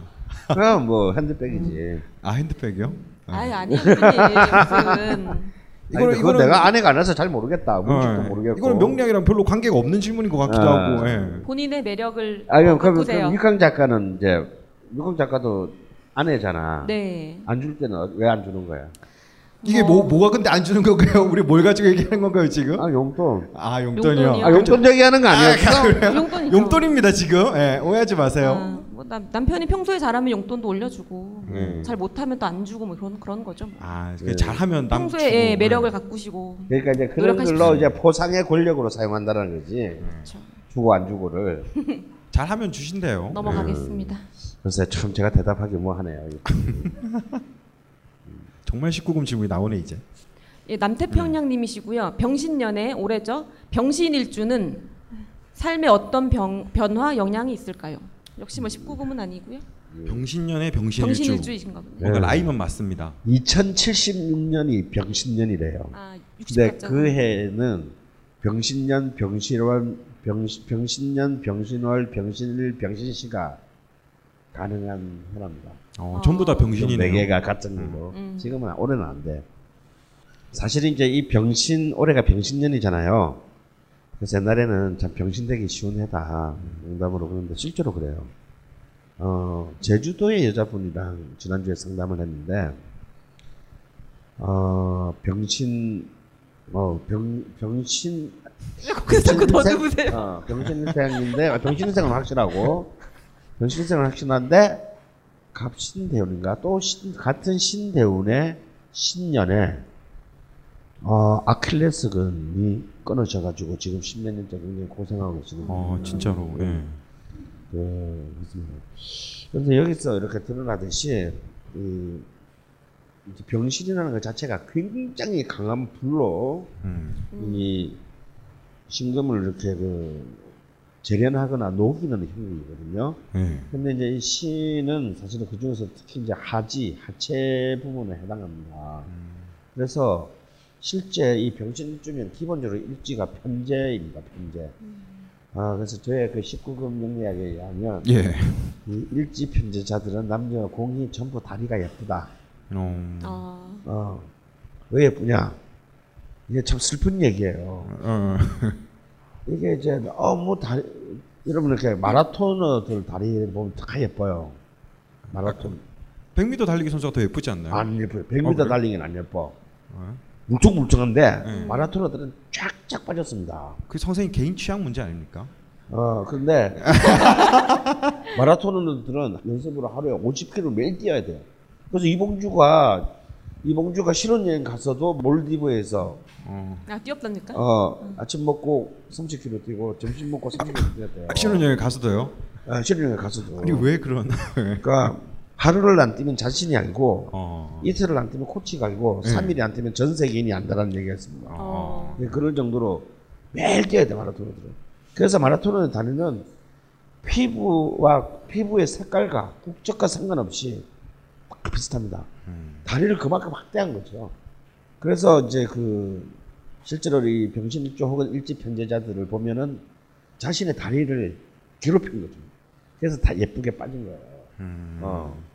그럼 뭐 핸드백이지. 아 핸드백이요? 아예 아니에요. 무슨 이거는 이거 내가 아내가 안 해서 잘 모르겠다. 뭔지도 어, 모르겠고. 이거는 명량이랑 별로 관계가 없는 질문인 것 같기도 아. 하고. 예. 본인의 매력을 아 그럼 그럼. 그럼 육강 작가는 이제 육강 작가도 아내잖아. 네. 안 줄 때는 왜 안 주는 거야? 이게 뭐 뭐가 근데 안 주는 건가요? 우리 뭘 가지고 얘기하는 건가요 지금? 아 용돈. 아 용돈이요. 용돈이요? 아 용돈 얘기하는 거 아니었어? 용돈이죠. 용돈입니다 지금. 예, 오해하지 마세요. 아, 뭐 남, 남편이 평소에 잘하면 용돈도 올려주고 네. 잘 못하면 또 안 주고 뭐 그런 그런 거죠. 뭐. 아, 네. 잘하면 남 평소에. 예, 매력을 예. 가꾸시고 그러니까 이제 그런 노력하십시오. 걸로 이제 포상의 권력으로 사용한다는 거지. 그렇죠. 주고 안 주고를. 잘하면 주신대요. 넘어가겠습니다. 그래서 참 제가 대답하기 뭐 하네요. 정말 19금 질문이 나오네 이제. 예, 남태평양님이시고요. 병신년에 올해죠. 병신일주는 삶에 어떤 병, 변화 영향이 있을까요? 역시 뭐 19금은 아니고요. 병신년의 병신일주. 병신일주이신가 보네요. 뭔가 네. 라임은 맞습니다. 2076년이 병신년이래요. 아, 근데 60갑자기. 그 해에는 병신년, 병신월, 병, 병신년, 병신월, 병신일, 병신시가 가능한 해랍니다. 어, 아. 전부 다네 병신이네요. 개가 같은 걸로. 음. 지금은 올해는 안 돼. 사실 이제 이 병신 올해가 병신년이잖아요. 그래서 옛날에는 참 병신되기 쉬운 해다 농담으로 그러는데 실제로 그래요. 어 제주도의 여자분이랑 지난주에 상담을 했는데 어 병신 어 병 병신 거기서 자꾸 병신일생? 더듬으세요. 어, 병신일생인데 아, 병신일생은 확실하고 병신일생은 확실한데 갑신대운인가 또 신, 같은 신대운의 신년에 어, 아킬레스건이 끊어져 가지고 지금 십몇 년째 굉장히 고생하고 계시는 어, 진짜로. 예. 그, 그렇습니다. 그래서 여기서 이렇게 드러나듯이 이 이제 병신이라는 것 자체가 굉장히 강한 불로 음. 이 신금을 이렇게 그 재련하거나 녹이는 행위거든요. 예. 근데 이제 이 신은 사실은 그 중에서 특히 이제 하지, 하체 부분에 해당합니다. 그래서 실제 이 병신일주면 기본적으로 일지가 편제입니다, 편제. 아, 그래서 저의 그 19금 영리학에 의하면 예. 이 일지 편제자들은 남녀 공이 전부 다리가 예쁘다. 어. 아, 어, 왜 예쁘냐? 이게 참 슬픈 얘기예요. 어. 이게 이제 너무 다리, 여러분 이렇게 마라토너들 다리 보면 다 예뻐요. 마라톤. 100m 달리기 선수가 더 예쁘지 않나요? 안 예뻐요. 어, 100m 그래요? 달리기는 안 예뻐. 어. 물쭉물쭉한데 네. 마라토너들은 쫙쫙 빠졌습니다. 그 선생님 개인 취향 문제 아닙니까? 어, 그런데 마라토너들은 연습으로 하루에 50km 매일 뛰어야 돼요. 그래서 이봉주가 이봉주가 신혼여행 갔어도 몰디브에서 어. 아 뛰었답니까? 어, 아침 먹고 30km 뛰고 점심 먹고 30km 뛰어야 돼요. 신혼여행 가서도요? 어, 신혼여행 갔어도. 아니 왜 그런? 그러니까 하루를 안 뛰면 자신이 알고 어. 이틀을 안 뛰면 코치가 알고 네. 3일이 안 뛰면 전 세계인이 안다라는 얘기였습니다. 어. 네, 그럴 정도로 매일 뛰어야 돼 마라토너들은. 그래서 마라토너의 다리는 피부와 피부의 색깔과 국적과 상관없이 다 비슷합니다. 음. 다리를 그만큼 확대한 거죠. 그래서 이제 그 실제로 이 병신일주 혹은 일지 편제자들을 보면은 자신의 다리를 괴롭힌 거죠. 그래서 다 예쁘게 빠진 거예요. 음. 어.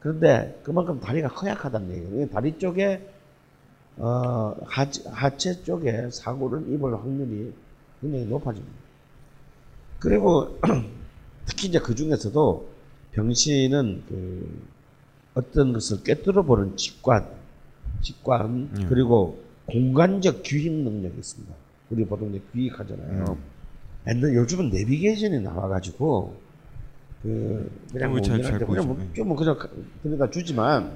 그런데 그만큼 다리가 허약하다는 얘기예요. 다리 쪽에 어, 하체, 하체 쪽에 사고를 입을 확률이 굉장히 높아집니다. 그리고 특히 이제 그 중에서도 병신은 그 어떤 것을 꿰뚫어 보는 직관, 직관 음. 그리고 공간적 귀익 능력이 있습니다. 우리 보통 이제 귀익하잖아요. 옛날 요즘은 내비게이션이 나와가지고 그 그냥 어, 뭐 잘- 잘 그냥 뭐, 보이죠. 좀뭐 그냥 가- 들여다 주지만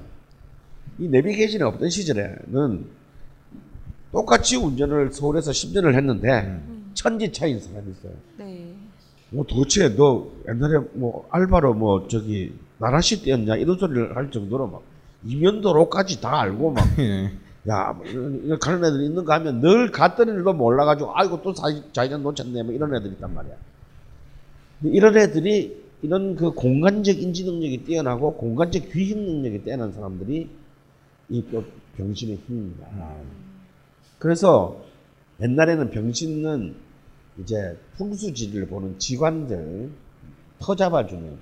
이 내비게이션이 없던 시절에는 똑같이 운전을 서울에서 10년을 했는데 천지 차이인 사람이 있어요. 네. 뭐 도대체 너 옛날에 뭐 알바로 뭐 저기 나라시 뛰었냐 이런 소리를 할 정도로 막 이면도로까지 다 알고 막 예. 야, 뭐 이런, 이런 가는 애들 있는가 하면 늘 갔던 일도 몰라가지고, 아이고 또 자- 자기전 놓쳤네, 뭐 이런 애들 있단 말이야. 이런 애들이, 이런 그 공간적 인지 능력이 뛰어나고, 공간적 귀익 능력이 뛰어난 사람들이 이 또 병신의 힘입니다. 그래서 옛날에는 병신은 이제 풍수지를 보는 지관들, 터 잡아주는,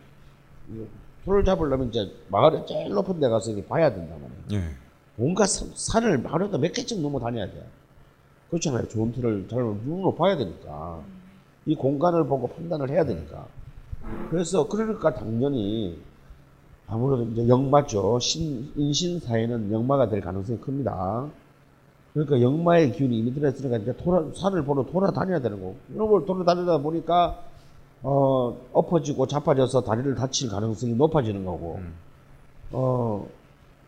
이 풀을 잡으려면 이제 마을의 제일 높은 데 가서 이렇게 봐야 된단 말이에요. 예. 온갖 산- 산을 하루에도 몇 개씩 넘어 다녀야 돼. 그렇잖아요. 좋은 틀을 잘 눈으로 봐야 되니까. 이 공간을 보고 판단을 해야 되니까. 그래서 그러니까 당연히 아무래도 이제 역마죠. 신, 인신사에는 역마가 될 가능성이 큽니다. 그러니까 역마의 기운이 이미 들어있으니까 이제 돌아, 산을 보러 돌아다녀야 되는 거고. 이런 걸 돌아다니다 보니까 어, 엎어지고 자빠져서 다리를 다칠 가능성이 높아지는 거고. 음. 어,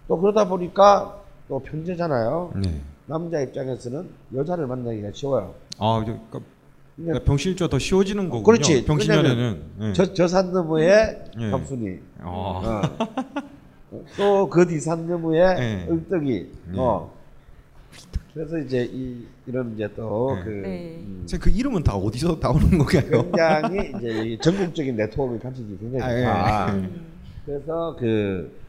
또 그러다 보니까 또 편제잖아요. 네. 남자 입장에서는 여자를 만나기가 쉬워요. 아, 그러니까 그러니까 병신일주가 더 쉬워지는 거군요. 그렇지. 병신년에는. 예. 저, 저산 너머에 예. 갑순이. 아. 또그 뒤산 너머에 예. 을떡이. 예. 어. 그래서 이제 이, 이런 이제 또 예. 그, 네. 음, 그 이름은 다 어디서 나오는 건가요? 굉장히 이제 이 전국적인 네트워크를 가지기 굉장히 아, 예. 좋다. 음. 그래서 그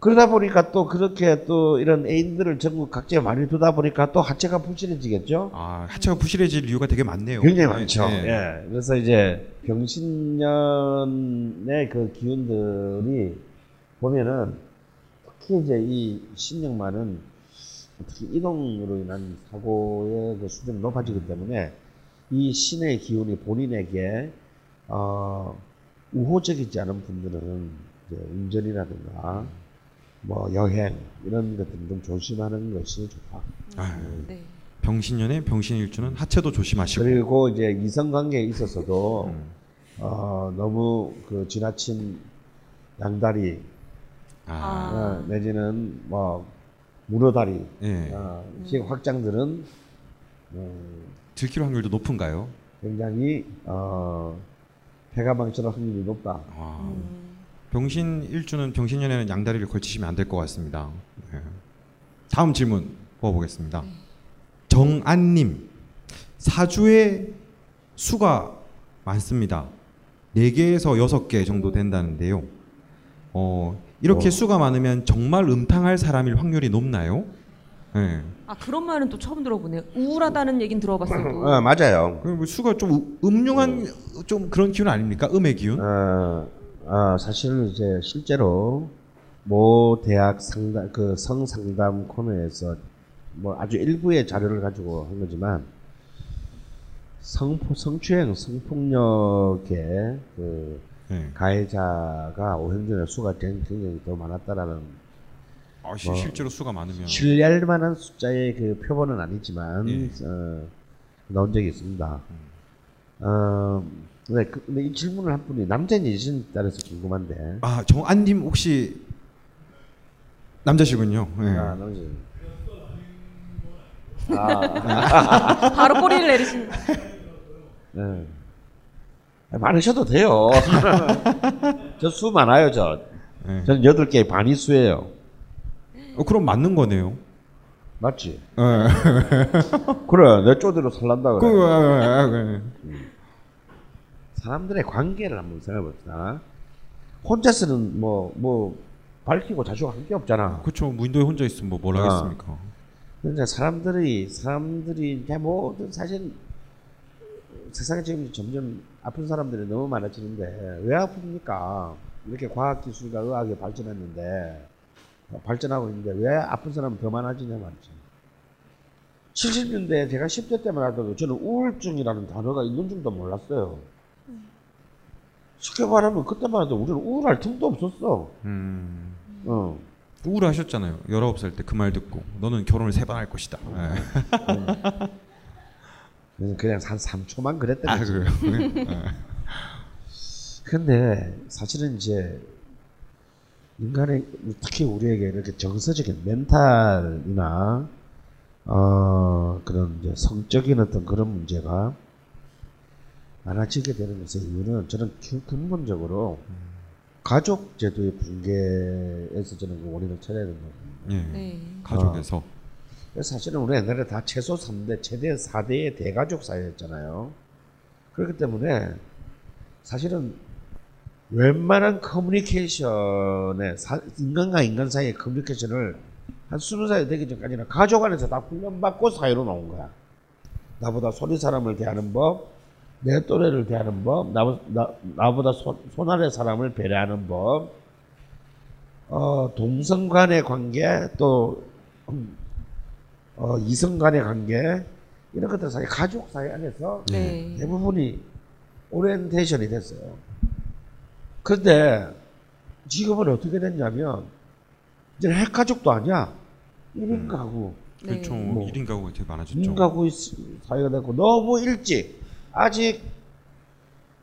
그러다 보니까 또 그렇게 또 이런 애인들을 전국 각지에 많이 두다 보니까 또 하체가 부실해지겠죠. 아, 하체가 부실해질 이유가 되게 많네요. 굉장히 예, 많죠. 예. 예. 그래서 이제 병신년의 그 기운들이 보면은 특히 이제 이 신령만은 특히 이동으로 인한 사고의 그 수준이 높아지기 때문에 이 신의 기운이 본인에게 어, 우호적이지 않은 분들은 이제 운전이라든가 뭐 여행 이런 것들 좀 조심하는 것이 좋다. 아, 네. 병신년에 병신일주는 하체도 조심하시고. 그리고 이제 이성 관계에 있어서도 음. 어, 너무 그 지나친 양다리 아, 아. 어, 내지는 뭐 문어다리 예. 어, 시 확장들은 어, 들킬 확률도 높은가요? 굉장히 어, 폐가 망치할 확률이 높다. 아, 음. 병신 일주는 병신년에는 양다리를 걸치시면 안 될 것 같습니다. 예. 다음 질문 뽑아보겠습니다. 정안님 사주에 수가 많습니다. 4개에서 6개 정도 된다는데요. 어, 이렇게 어. 수가 많으면 정말 음탕할 사람일 확률이 높나요? 네. 아 그런 말은 또 처음 들어보네요. 우울하다는 얘긴 들어봤어도. 어, 맞아요. 그럼 뭐 수가 좀 음- 음흉한 좀 그런 기운 아닙니까? 음의 기운? 어, 어, 사실은 이제 실제로 모 대학 상담 그 성상담 코너에서 뭐 아주 일부의 자료를 가지고 한 거지만 성포 성추행 성폭력의 그 네. 가해자가 오행전의 수가 굉- 굉장히 더 많았다라는 아, 시- 뭐, 실제로 수가 많으면 신뢰할 만한 숫자의 그 표본은 아니지만 예. 어, 나온 적이 있습니다. 어, 근데, 그, 근데 이 질문을 한 분이 남자인지 따라서 궁금한데. 아 정안님 혹시 남자시군요. 네. 아, 남자. 아, 바로 꼬리를 내리신. 네. 많으셔도 돼요. 저 수 많아요, 저. 네. 저는 여덟 개 반이 수예요. 어, 그럼 맞는 거네요. 맞지? 네. 그래, 내 쪼대로 살란다 그, 그래. 아, 네. 사람들의 관계를 한번 생각해봅시다. 혼자서는 뭐, 뭐, 밝히고 자주고 할게 없잖아. 그렇죠. 무인도에 혼자 있으면 뭐뭘 아. 하겠습니까? 근데 사람들이, 사람들이, 이제 모든 사실 세상에 지금 점점 아픈 사람들이 너무 많아지는데 왜 아픕니까? 이렇게 과학기술과 의학이 발전했는데, 발전하고 있는데 왜 아픈 사람은 더 많아지냐 말이죠. 70년대 제가 10대 때만 하더라도 저는 우울증이라는 단어가 있는 줄도 몰랐어요. 쉽게 말하면 그때만 해도 우리는 우울할 틈도 없었어. 음. 어. 우울하셨잖아요. 19살 때 그 말 듣고 너는 결혼을 세 번 할 것이다. 네. 그래서 그냥 한 3초만 그랬던 아. 그래요. 네. 근데 사실은 이제 인간의 특히 우리에게 이렇게 정서적인 멘탈이나 어 그런 이제 성적인 어떤 그런 문제가 많아지게 되는 것의 이유는 저는 기- 근본적으로 가족 제도의 붕괴에서 저는 그 원인을 찾아야 된다고 봅니다. 네. 네. 가족에서 그래서 사실은 우리 옛날에 다 최소 3대, 최대 4대의 대가족 사회였잖아요. 그렇기 때문에 사실은 웬만한 커뮤니케이션에 사- 인간과 인간 사이의 커뮤니케이션을 한 스무 살 되기 전까지는 가족 안에서 다 훈련받고 사회로 나온 거야. 나보다 소리 사람을 대하는 법, 내 또래를 대하는 법, 나, 나, 나보다 손, 손 아래 사람을 배려하는 법, 어, 동성 간의 관계, 또 음, 어, 이성 간의 관계 이런 것들 사이 가족 사이 안에서 네. 대부분이 오리엔테이션이 됐어요. 그런데 지금은 어떻게 됐냐면 이제 핵가족도 아니야. 1인 가구, 네. 그렇죠. 뭐, 1인 가구가 되게 많아졌죠. 2인 가구 사회가 됐고 너무 일찍 아직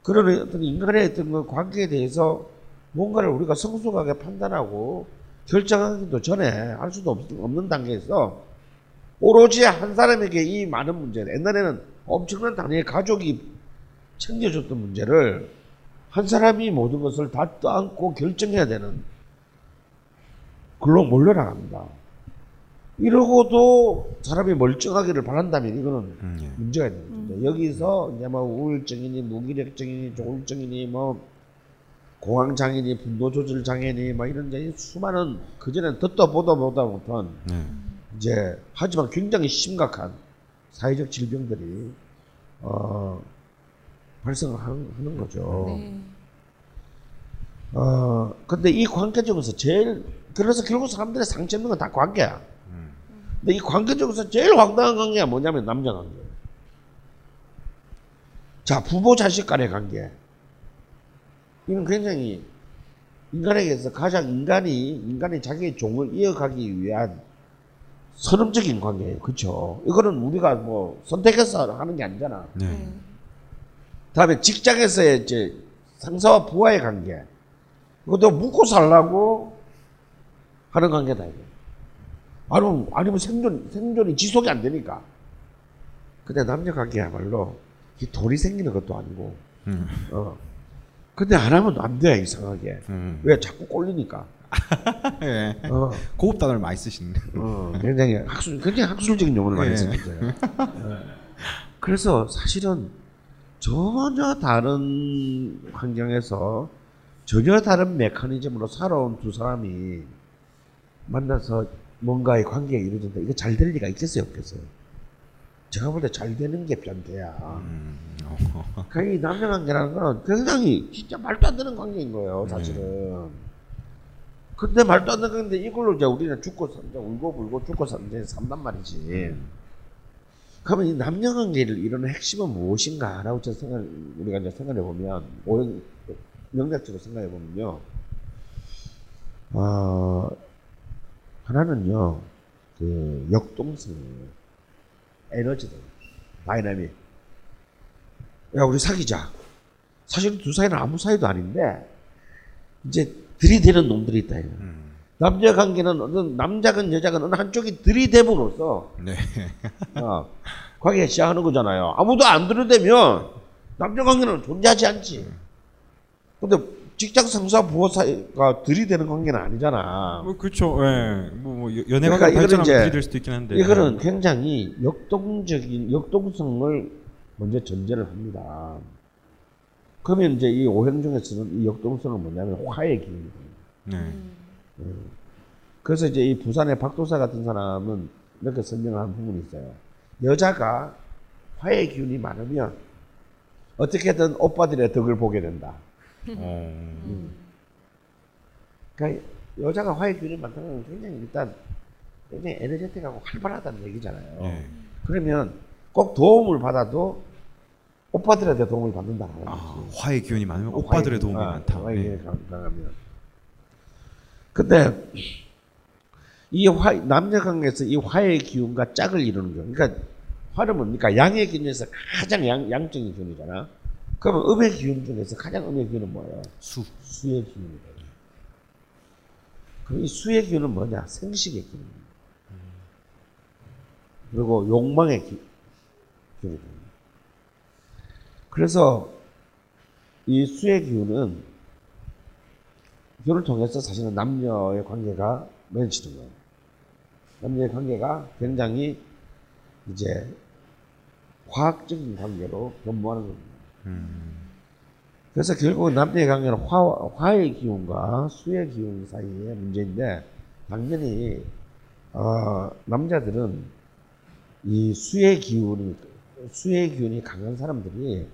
그런 어떤 인간의 어떤 그 관계에 대해서 뭔가를 우리가 성숙하게 판단하고 결정하기도 전에 할 수도 없, 없는 단계에서 오로지 한 사람에게 이 많은 문제를 옛날에는 엄청난 단위의 가족이 챙겨줬던 문제를 한 사람이 모든 것을 다 떠안고 결정해야 되는 글로 몰려나갑니다. 이러고도 사람이 멀쩡하기를 바란다면 이거는 음, 예. 문제가 있는 거죠. 여기서 이제 뭐 우울증이니 무기력증이니 조울증이니 뭐 공황장애니 분노조절 장애니 뭐 이런 이제 수많은 그전에 듣도 보도 보다 못한 네. 이제 하지만 굉장히 심각한 사회적 질병들이 어 발생하는 거죠. 네. 어 근데 이 관계 중에서 제일 그래서 결국 사람들의 상처 있는 건 다 관계야. 음. 근데 이 관계 중에서 제일 황당한 관계가 뭐냐면 남자 관계. 자 부모 자식 간의 관계. 이건 굉장히 인간에게서 가장 인간이 인간이 자기의 종을 이어가기 위한 선험적인 관계예요. 그렇죠? 이거는 우리가 뭐 선택해서 하는 게 아니잖아. 네. 네. 다음에 직장에서의 이제 상사와 부하의 관계. 이것도 묵고 살라고 하는 관계다 이게. 아니면 아니면 생존 생존이 지속이 안 되니까. 근데 남녀 관계야말로 이 돈이 생기는 것도 아니고. 음. 어. 근데 안 하면 안 돼 이상하게. 음. 왜 자꾸 꼴리니까. 예. 어. 고급 단어를 많이 쓰시네. 어, 굉장히 학술, 굉장히 학술적인 용어를 많이 예. 쓰는 거예요. 어. 그래서 사실은 전혀 다른 환경에서 전혀 다른 메커니즘으로 살아온 두 사람이 만나서 뭔가의 관계가 이루어진다. 이거 잘 될 리가 있겠어요, 없겠어요? 제가 볼 때 잘 되는 게 변태야. 음, 어. 그이 남녀 관계라는 거는 굉장히 진짜 말도 안 되는 관계인 거예요, 사실은. 근데 말도 안 되는 건데 이걸로 이제 우리는 죽고 산다, 울고 불고 죽고 산다, 산단 말이지. 그러면 이 남녀 관계를 이루는 핵심은 무엇인가라고 저 생각, 우리가 이제 생각해 보면, 오형 명작적으로 생각해 보면요. 어, 하나는요, 그 역동성이에요. 에너지들, 다이나믹. 야 우리 사귀자. 사실 두 사이는 아무 사이도 아닌데 이제 들이대는 놈들이 있다. 이거. 남녀 관계는 어떤 남자건 여자건 어느 한쪽이 들이대므로써 네. 어, 관계가 시작하는 거잖아요. 아무도 안 들이대면 남녀 관계는 존재하지 않지. 근데 직장 상사 부하 사이가 들이대는 관계는 아니잖아. 뭐 그렇죠. 예. 뭐, 뭐 여- 연애가 그러니까 발전하면 들이댈 수도 있긴 한데. 이거는 굉장히 역동적인 역동성을 먼저 전제를 합니다. 그러면 이제 이 오행 중에서는 이 역동성은 뭐냐면 화의 기운이거든요. 네. 그래서 이제 이 부산의 박도사 같은 사람은 이렇게 설명을 한 부분이 있어요. 여자가 화의 기운이 많으면 어떻게든 오빠들의 덕을 보게 된다. 어. 그러니까 여자가 화의 기운이 많다는 건 굉장히 일단 굉장히 에너제틱하고 활발하다는 얘기잖아요. 예. 그러면 꼭 도움을 받아도 오빠들한테 도움을 받는다는 거지. 아, 화의 기운이 많으면 어, 오빠들의 화의- 도움이 아, 많다. 예. 기운이 강- 강하면. 근데 이 화, 남녀 관계에서 이 화의 기운과 짝을 이루는 거. 그러니까 화는 뭡니까? 양의 기운에서 가장 양, 양적인 기운이잖아. 그러면 음의 기운 중에서 가장 음의 기운은 뭐예요? 수. 수의 기운이다. 그럼 이 수의 기운은 뭐냐? 생식의 기운입니다. 그리고 욕망의 기, 기운이다. 그래서 이 수의 기운은 기운을 통해서 사실은 남녀의 관계가 맺어지는 거예요. 남녀의 관계가 굉장히 이제 화학적인 관계로 변모하는 겁니다. 그래서 결국 남녀의 관계는 화, 화의 기운과 수의 기운 사이의 문제인데 당연히 어, 남자들은 이 수의 기운이 수의 기운이 강한 사람들이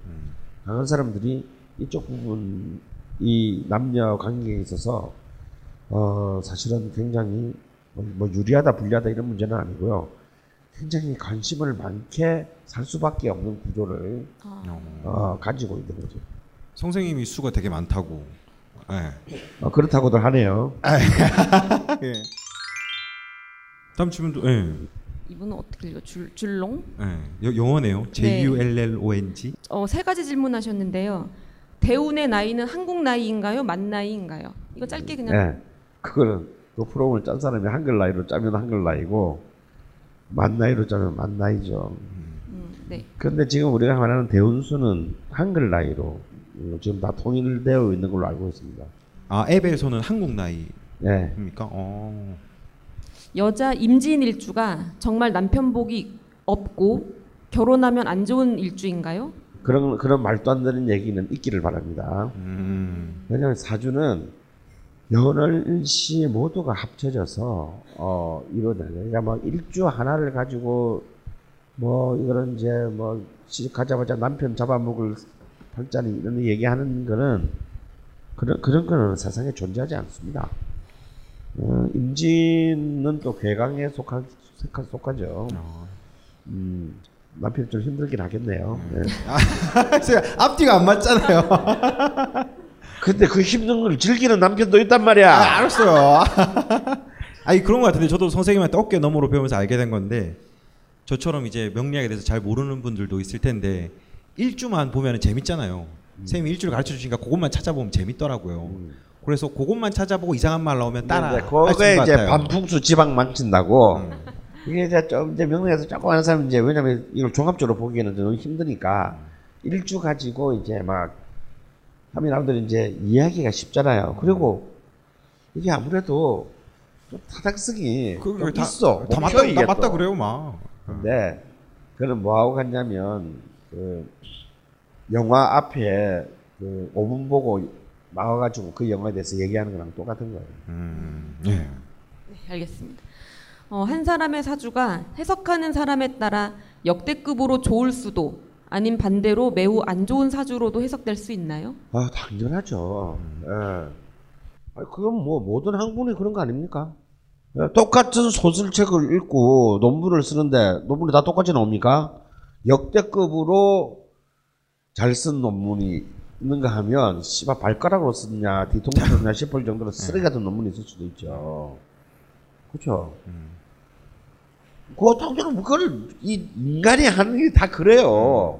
강한 사람들이 이쪽 부분 이 남녀 관계에 있어서 어, 사실은 굉장히 뭐, 뭐 유리하다 불리하다 이런 문제는 아니고요. 굉장히 관심을 많게 살 수밖에 없는 구조를 아, 어. 어, 가지고 있는 거죠. 선생님이 수가 되게 많다고. 예. 어, 그렇다고들 하네요. 예. 다음 질문도 예. 이분은 어떻게 읽어? 줄 줄롱? 예. 여- 영어네요. J U L L O N G. 어, 세 가지 질문하셨는데요. 대운의 나이는 한국 나이인가요? 만 나이인가요? 이거 짧게 그냥 예. 그거는 그 프로그램을 짠 사람이 한글 나이로 짜면 한글 나이고 만 나이로 짜면 만 나이죠. 음, 네. 그런데 지금 우리가 말하는 대운수는 한글 나이로 어, 지금 다 통일되어 있는 걸로 알고 있습니다. 아 앱에서는 한국 나이입니까? 예. 어. 여자 임진 일주가 정말 남편 복이 없고 결혼하면 안 좋은 일주인가요? 그런 그런 말도 안 되는 얘기는 있기를 바랍니다. 음. 왜냐하면 사주는 열시 모두가 합쳐져서 어 이루어져요. 그러니까 뭐 일주 하나를 가지고 뭐 이거는 이제 뭐 시집가자마자 남편 잡아먹을 팔자니 이런 얘기하는 거는 그런 그런 거는 세상에 존재하지 않습니다. 어, 임진은 또 괴강에 속하 속하- 속하죠. 어. 음, 남편 좀 힘들긴 하겠네요. 예. 앞뒤가 안 맞잖아요. 근데 그 힘든 걸 즐기는 남편도 있단 말이야. 아, 알았어요. 아니 그런 것 같은데 저도 선생님한테 어깨 너머로 배우면서 알게 된 건데 저처럼 이제 명리학에 대해서 잘 모르는 분들도 있을 텐데 일주만 보면 재밌잖아요. 선생님이 일주를 가르쳐 주시니까 그것만 찾아보면 재밌더라고요. 그래서 그것만 찾아보고 이상한 말 나오면 따라 그거에 이제 같아요. 반풍수 지방 망친다고. 음. 이게 이제 좀 이제 명리에서 조금 하는 사람 이제 왜냐면 이걸 종합적으로 보기에는 너무 힘드니까 일주 가지고 이제 막 하면 사람들이 이제 이해하기가 쉽잖아요. 그리고 이게 아무래도 좀 타당성이 그, 좀 다, 있어. 다 맞다, 다 맞다 또. 그래요, 막. 근데 그는 뭐 하고 갔냐면 그 영화 앞에 그 5분 보고 나와가지고 그 영화에 대해서 얘기하는 거랑 똑같은 거예요. 음, 예. 네, 알겠습니다. 어, 한 사람의 사주가 해석하는 사람에 따라 역대급으로 좋을 수도 아닌 반대로 매우 안 좋은 사주로도 해석될 수 있나요? 아 당연하죠. 예. 아 그건 뭐 모든 학문이 그런 거 아닙니까? 예, 똑같은 소설책을 읽고 논문을 쓰는데 논문이 다 똑같이 나옵니까? 역대급으로 잘 쓴 논문이 있는가 하면 씨발 발가락으로 썼냐 뒤통수 썼냐 싶을 정도로 쓰레기 같은 논문이 있을 수도 있죠. 그렇죠. 그거 당장 그걸 이 인간이 하는 게 다 그래요.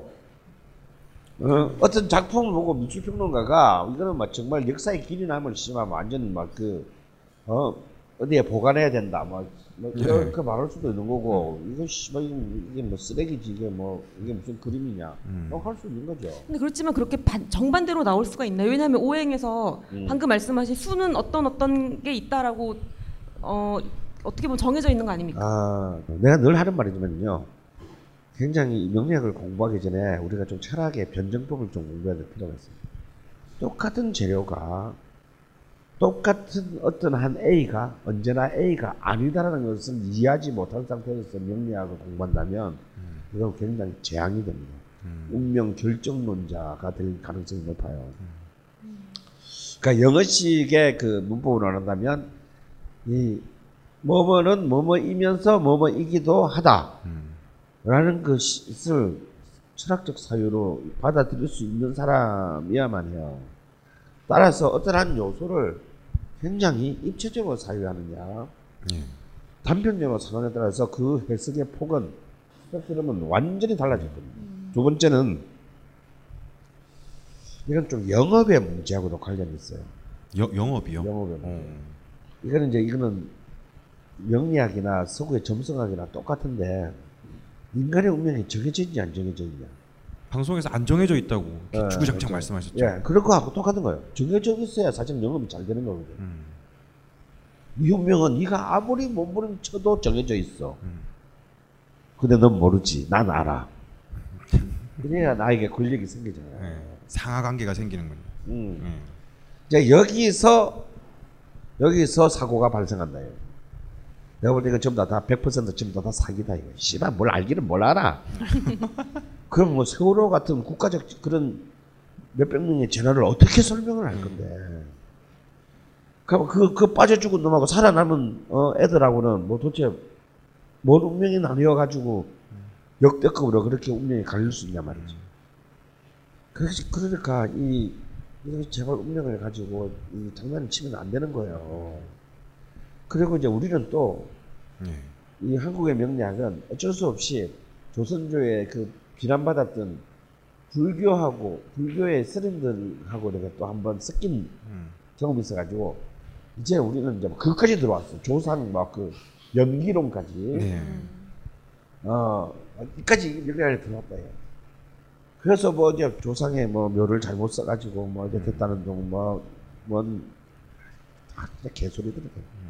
어, 어떤 작품을 보고 미술평론가가 이거는 막 정말 역사의 길이 남을 씨발 완전 막그 어, 어디에 보관해야 된다 뭐, 뭐 네. 이렇게 말할 수도 있는 거고 이거 씨발 이게, 이게 뭐 쓰레기지 이게 뭐 이게 무슨 그림이냐 음. 어, 할수 있는 거죠. 근데 그렇지만 그렇게 반- 정반대로 나올 수가 있나요? 왜냐하면 오행에서 음. 방금 말씀하신 수는 어떤 어떤 게 있다라고 어, 어떻게 보면 정해져 있는 거 아닙니까? 아, 내가 늘 하는 말이지만요. 굉장히 명리학을 공부하기 전에 우리가 좀 철학의 변정법을 좀 공부해야 될 필요가 있습니다. 똑같은 재료가 똑같은 어떤 한 A가 언제나 A가 아니다라는 것을 이해하지 못한 상태에서 명리학을 공부한다면 이건 굉장히 재앙이 됩니다. 운명 결정론자가 될 가능성이 높아요. 그러니까 영어식의 그 문법으로 말한다면 이 뭐뭐는 뭐뭐이면서 뭐뭐이기도 하다. 라는 것을 철학적 사유로 받아들일 수 있는 사람이야만 해요. 따라서 어떠한 요소를 굉장히 입체적으로 사유하느냐, 예. 단편적으로 사느냐에 따라서 그 해석의 폭은 스펙트럼은 완전히 달라질 겁니다. 두 번째는 이건 좀 영업의 문제하고도 관련이 있어요. 여, 영업이요. 영업의 문제. 어. 이거는 이제 이거는 명리학이나 서구의 점성학이나 똑같은데 인간의 운명이 정해져 있냐 안 정해져 있냐. 방송에서 안 정해져 있다고 이렇게 예, 주구장창 그렇죠. 말씀하셨죠. 예, 그럴 거하고 똑같은 거예요. 정해져 있어야 사실 영업이 잘 되는 거거든. 음. 이 운명은 네가 아무리 몸부림쳐도 정해져 있어. 음. 근데 넌 모르지. 난 알아. 그래야 나에게 권력이 생기잖아요. 예. 상하 관계가 생기는군요. 음. 예. 이제 여기서 여기서 사고가 발생한다. 이거. 내가 볼 때 이거 전부 다, 다 100% 전부 다, 다 사기다. 이거. 씨발 뭘 알기는 뭘 알아. 그럼 뭐 세월호 같은 국가적 그런 몇백 명의 재난을 어떻게 설명을 할 건데. 그럼 그, 그 빠져 죽은 놈하고 살아남은 어, 애들하고는 뭐 도대체 뭔 운명이 나뉘어가지고 역대급으로 그렇게 운명이 갈릴 수 있냐 말이지. 그래서 그러니까 이 제발 운명을 가지고 이 장난을 치면 안 되는 거예요. 그리고 이제 우리는 또이 예. 한국의 명리학은 어쩔 수 없이 조선조의 그 비난받았던 불교하고 불교의 스님들하고 이렇게 또 한번 섞인 음. 경험이 있어가지고 이제 우리는 이제 뭐 그것까지 들어왔어. 조상 막 그 연기론까지. 네. 어, 이까지 명리학에 들어왔다. 요 그래서 뭐 이제 조상의 뭐 묘를 잘못 써가지고 뭐 이제 됐다는 둥 뭐, 뭔, 다 진짜 개소리들이 뭐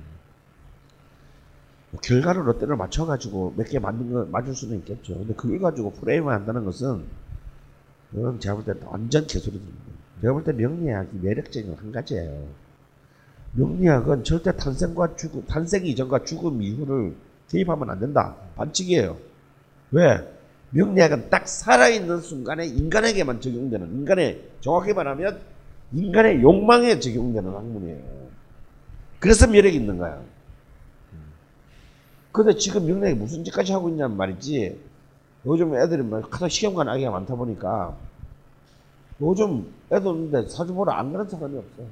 결과를 롯데를 맞춰가지고 몇개 맞는 거 맞을 수는 있겠죠. 근데 그걸 가지고 프레임을 한다는 것은 그건 제가 볼때 완전 개소리입니다. 제가 볼 때 명리학이 매력적인 건 한 가지예요. 명리학은 절대 탄생과 죽음, 탄생 이전과 죽음 이후를 개입하면 안 된다. 반칙이에요. 왜? 명리학은 딱 살아있는 순간에 인간에게만 적용되는, 인간의, 정확히 말하면 인간의 욕망에 적용되는 학문이에요. 그래서 매력이 있는 거야. 근데 지금 명리학이 무슨 짓까지 하고 있냐는 말이지. 요즘 애들이 막 하도 시험관 아기가 많다 보니까 요즘 애들 없는데 사주 보러 안 가는 사람이 없어.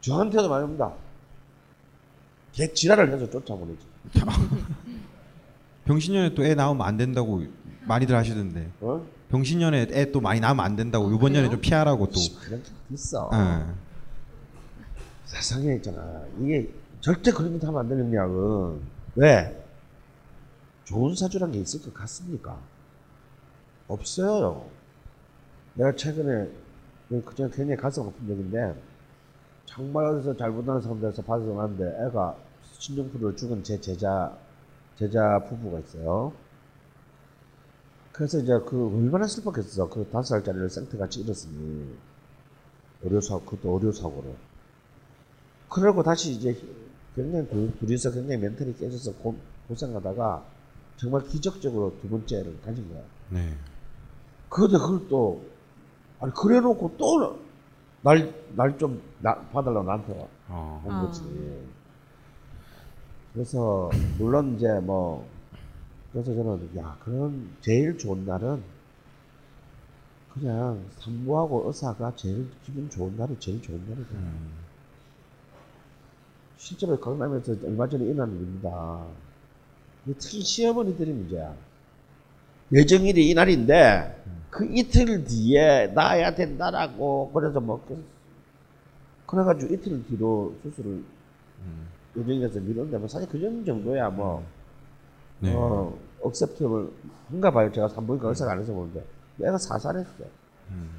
저한테도 많이 옵니다. 개 지랄을 해서 쫓아보내지. 병신년에 또애 나오면 안 된다고 많이들 하시던데. 어? 병신년에 애 또 많이 나오면 안 된다고 이번 년에 좀 피하라고 또. 그런 게 있어. 예. 세상에 있잖아. 이게 절대 그런 짓 하면 안 되는 명리학은 왜? 좋은 사주란 게 있을 것 같습니까? 없어요. 내가 최근에 그냥 굉장히 가슴 아픈 얘기인데 정말 어디서 잘 못하는 사람들에서 받아놨는데 애가 신종플루를 죽은 제 제자 제자 부부가 있어요. 그래서 이제 그 얼마나 슬펐겠어. 그 다섯 살짜리를 생태같이 잃었으니 의료사 그것도 의료사고로. 그러고 다시 이제 굉장히 둘, 둘이서 굉장히 멘탈이 깨져서 고, 고생하다가 정말 기적적으로 두 번째를 가진 거야. 네. 그런데 그걸 또 아니 그래 놓고 또 날 날 좀 봐달라고 나한테 와. 어. 온 아. 거지. 그래서 물론 이제 뭐 그래서 저는 야 그런 제일 좋은 날은 그냥 산부하고 의사가 제일 기분 좋은 날이 제일 좋은 날이다. 음. 실제로 강남에서 얼마 전에 일어난 일입니다. 특히 시어머니들이 문제야. 예정일이 이날인데 그 이틀 뒤에 나야 된다라고 그래서 뭐 그- 그래가지고 이틀 뒤로 수술을 음. 예정일에서 미뤘는데 뭐 사실 그 정도야 뭐 네. 어, 억셉트를 한가 봐요. 제가 산부인과 의사가 안 해서 보는데 내가 사살했어. 음.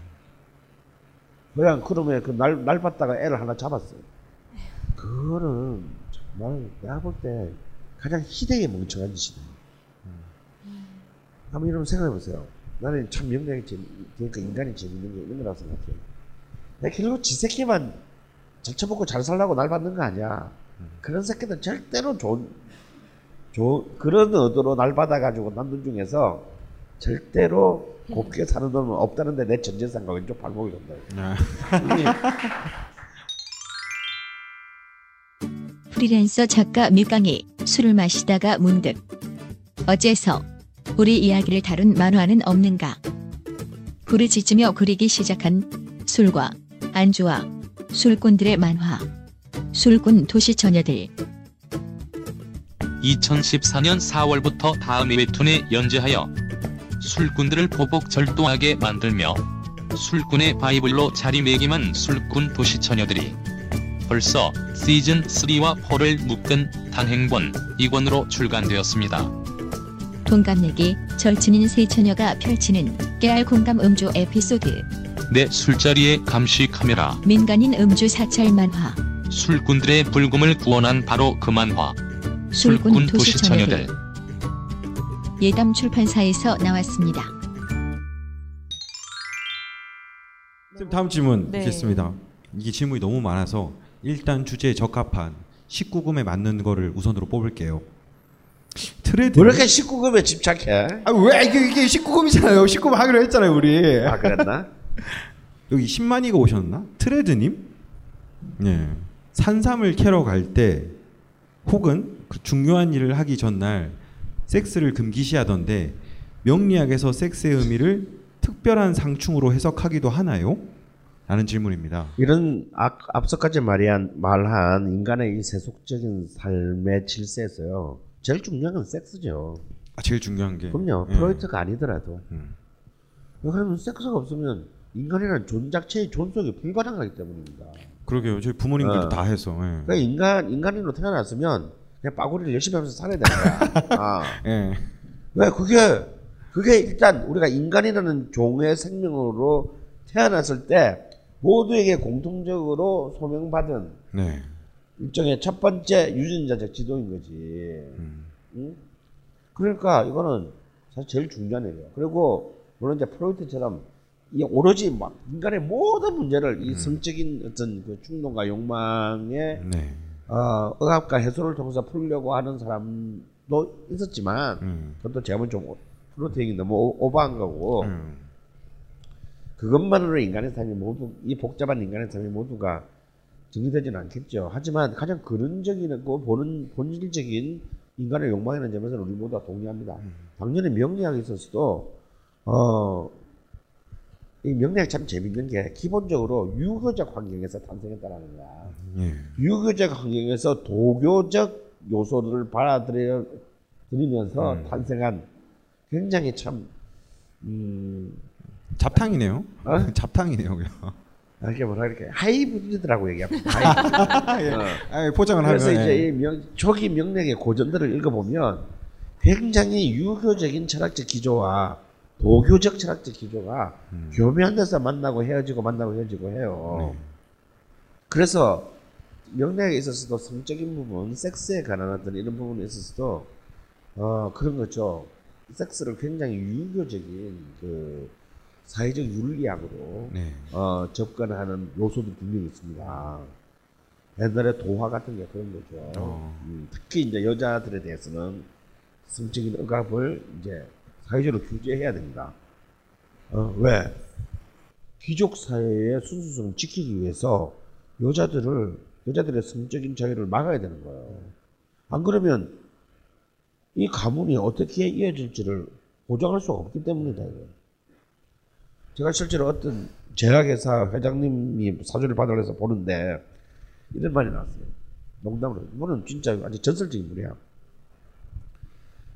그냥 그러면 그 날 날 봤다가 애를 하나 잡았어요. 그거는 정말 내가 볼 때 가장 희대의 멍청한 짓이다. 한번 이런 생각해 보세요. 나는 참 명량이 재미, 그러니까 인간이 재밌는 게 이런 거라고 생각해요. 내가 결국 지 새끼만 잘 쳐먹고 잘 살라고 날 받는 거 아니야. 그런 새끼들 절대로 좋은, 좋은 그런 의도로 날 받아가지고 남들 중에서 절대로 곱게 사는 놈은 없다는데 내 전재산과 왼쪽 발목이 된다. 프리랜서 작가 밀강이 술을 마시다가 문득 어째서 우리 이야기를 다룬 만화는 없는가? 부르짖으며 그리기 시작한 술과 안주와 술꾼들의 만화 술꾼 도시 처녀들. 2014년 4월부터 다음 웹툰에 연재하여 술꾼들을 보복 절도하게 만들며 술꾼의 바이블로 자리매김한 술꾼 도시 처녀들이 벌써 시즌 3와 4를 묶은 단행본 2권으로 출간되었습니다. 동갑내기 절친인 세 처녀가 펼치는 깨알 공감 음주 에피소드 내 술자리에 감시 카메라 민간인 음주 사찰 만화 술꾼들의 불금을 구원한 바로 그 만화 술꾼 술꾼 도시 처녀들 예담 출판사에서 나왔습니다. 선생님 다음 질문 네. 드리겠습니다. 이게 질문이 너무 많아서 일단 주제에 적합한 19금에 맞는 거를 우선으로 뽑을게요. 트레드. 왜 이렇게 19금에 집착해? 아 왜 이게 이게 19금이잖아요. 19금 하기로 했잖아요, 우리. 아 그랬나? 여기 10만이가 오셨나? 트레드님? 네. 산삼을 캐러 갈 때 혹은 그 중요한 일을 하기 전날 섹스를 금기시하던데 명리학에서 섹스의 의미를 특별한 상충으로 해석하기도 하나요? 라는 질문입니다. 이런 앞, 앞서까지 말한, 말한 인간의 이 세속적인 삶의 질서에서요. 제일 중요한 건 섹스죠. 아, 제일 중요한 게 그럼요. 예. 프로이트가 아니더라도. 음. 그러면 섹스가 없으면 인간이라는 종 자체의 존속이 불가능하기 때문입니다. 그러게요. 저희 부모님들도 어. 다 해서. 예. 그러니까 인간 인간으로 태어났으면 그냥 빠구리를 열심히 하면서 살아야 되는 거야. 아. 예. 왜 그게 그게 일단 우리가 인간이라는 종의 생명으로 태어났을 때 모두에게 공통적으로 소명받은 네. 일종의 첫 번째 유전자적 지도인 거지. 음. 응? 그러니까 이거는 사실 제일 중요한 일이에요. 그리고 물론 이제 프로이트처럼 이 오로지 막 인간의 모든 문제를 이 성적인 어떤 그 충동과 욕망의 네. 어, 억압과 해소를 통해서 풀려고 하는 사람도 있었지만 음. 그것도 제가 보면 좀 오- 프로테인이 너무 오- 오버한 거고 음. 그것만으로 인간의 삶이 모두 이 복잡한 인간의 삶이 모두가 정리되지는 않겠죠. 하지만 가장 근원적이고 보는 본질적인 인간의 욕망이라는 점에서는 우리 모두가 동의합니다. 당연히 명리학에 있어서도 어, 이 명리학 참 재밌는 게 기본적으로 유교적 환경에서 탄생했다라는 거야. 예. 유교적 환경에서 도교적 요소를 받아들여 들이면서 음. 탄생한 굉장히 참 음, 잡탕이네요. 어? 잡탕이네요. 그냥. 아, 이게 뭐라 이렇게 하이브리드라고 얘기합니다. 하이브리드. 어. 아, 포장을 그래서 하면 이제 예. 이 명, 초기 명맥의 고전들을 읽어보면 굉장히 유교적인 철학적 기조와 도교적 철학적 기조가 음. 교묘한 데서 만나고 헤어지고 만나고 헤어지고 해요. 네. 그래서 명맥에 있어서도 성적인 부분, 섹스에 관한 어떤 이런 부분에 있어서도 어 그런 거죠. 섹스를 굉장히 유교적인 그 사회적 윤리학으로 네. 어, 접근하는 요소도 분명히 있습니다. 옛날에 도화 같은 게 그런 거죠. 어. 음, 특히 이제 여자들에 대해서는 성적인 억압을 이제 사회적으로 규제해야 됩니다. 어, 왜? 귀족 사회의 순수성을 지키기 위해서 여자들을 여자들의 성적인 자유를 막아야 되는 거예요. 안 그러면 이 가문이 어떻게 이어질지를 보장할 수가 없기 때문이다. 이거. 제가 실제로 어떤 제약회사 회장님이 사주를 받으려서 보는데 이런 말이 나왔어요. 농담으로. 이분은 진짜 아주 전설적인 분이야.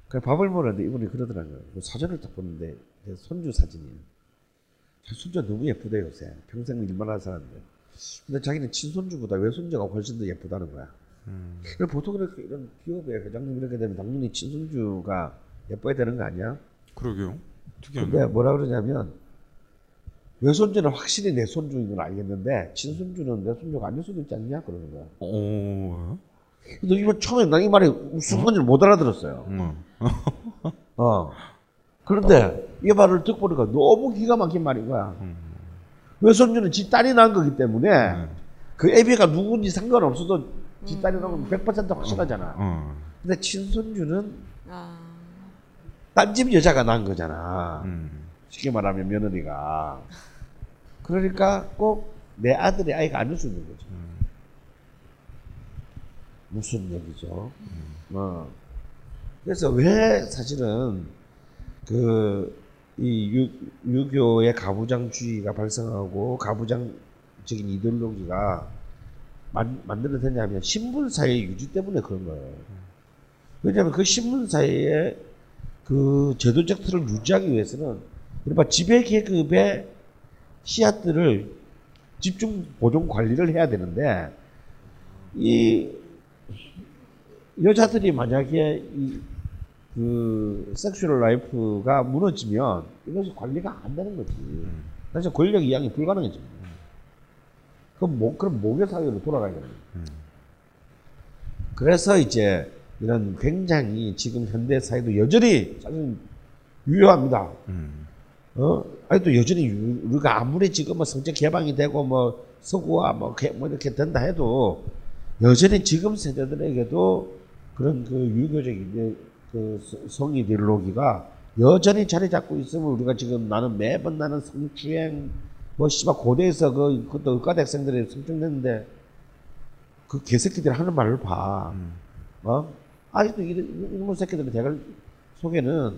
그래 밥을 먹었는데 이분이 그러더라고요. 그 사진을 딱 보는데 제 손주 사진이에요. 제 손주가 너무 예쁘대 요새. 평생 일만 한 사람인데. 근데 자기는 친손주보다 외손주가 훨씬 더 예쁘다는 거야. 그래 보통 이렇게 이런 기업의 회장님 이렇게 되면 당연히 친손주가 예뻐야 되는 거 아니야? 그러게요. 특이하네. 근데 뭐라 그러냐면 외손주는 확실히 내 손주인 건 알겠는데 친손주는 내 손주가 아닐 수도 있지 않냐 그러는 거야. 오. 근데 이번 처음에 나 이 말이 무슨 말인지 못 알아들었어요. 음. 어. 그런데 이 말을 듣고 보니까 너무 기가 막힌 말인 거야. 외손주는 지 딸이 낳은 거기 때문에 그 애비가 누군지 상관없어도 지 딸이 낳으면 100% 확실하잖아. 어. 근데 친손주는 아, 딴집 여자가 낳은 거잖아. 음. 쉽게 말하면 며느리가. 그러니까 꼭 내 아들의 아이가 아닐 수 있는 거죠. 무슨 얘기죠? 어. 그래서 왜 사실은 그 이 유교의 가부장주의가 발생하고 가부장적인 이데올로기가 만, 만들어졌냐면 신분사회 유지 때문에 그런 거예요. 왜냐하면 그 신분사회의 그 제도적 틀을 유지하기 위해서는 이른바 지배계급의 씨앗들을 집중 보존 관리를 해야 되는데 이 여자들이 만약에 이 그 sexual life가 무너지면 이것이 관리가 안 되는 거지. 사실 권력 이양이 불가능해져. 그럼 뭐 그럼 모계 사회로 돌아가야 되는 거야. 그래서 이제 이런 굉장히 지금 현대 사회도 여전히 유효합니다. 음. 어? 아직도 여전히 유- 우리가 아무리 지금 뭐 성적 개방이 되고 뭐 서구화 뭐, 개- 뭐 이렇게 된다 해도 여전히 지금 세대들에게도 그런 그 유교적인 그 서- 성 이데올로기가 여전히 자리 잡고 있으면 우리가 지금 나는 매번 나는 성추행 뭐 씨발 고대에서 그 그것도 의과 대학생들이 성추행했는데 그 개새끼들이 하는 말을 봐. 어? 아직도 이런 이런 새끼들의 대갈 속에는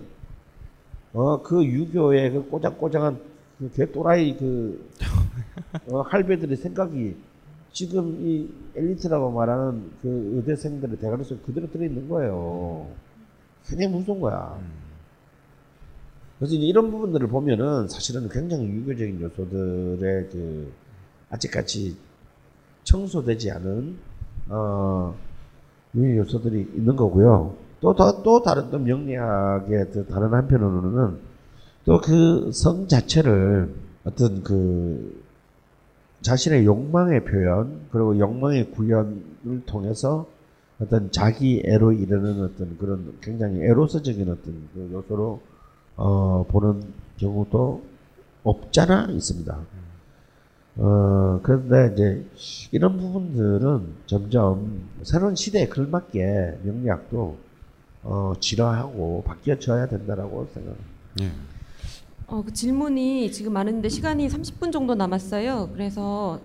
어 그 유교의 그 꼬장꼬장한 그 개또라이 그 어, 할배들의 생각이 지금 이 엘리트라고 말하는 그 의대생들의 대가리 속에 그대로 들어있는 거예요. 굉장히 무서운 거야. 그래서 이제 이런 부분들을 보면은 사실은 굉장히 유교적인 요소들의 그 아직까지 청소되지 않은 어 유교 요소들이 있는 거고요. 또, 더, 또 다른 또 명리학의 또 다른 한편으로는 또 그 성 자체를 어떤 그 자신의 욕망의 표현 그리고 욕망의 구현을 통해서 어떤 자기 애로 이르는 어떤 그런 굉장히 에로스적인 어떤 그 요소로 어, 보는 경우도 없잖아 있습니다. 어, 그런데 이제 이런 부분들은 점점 새로운 시대에 걸맞게 명리학도 어, 진화하고 바뀌어져야 된다라고 생각합니다. 예. 어, 그 질문이 지금 많은데 시간이 30분 정도 남았어요. 그래서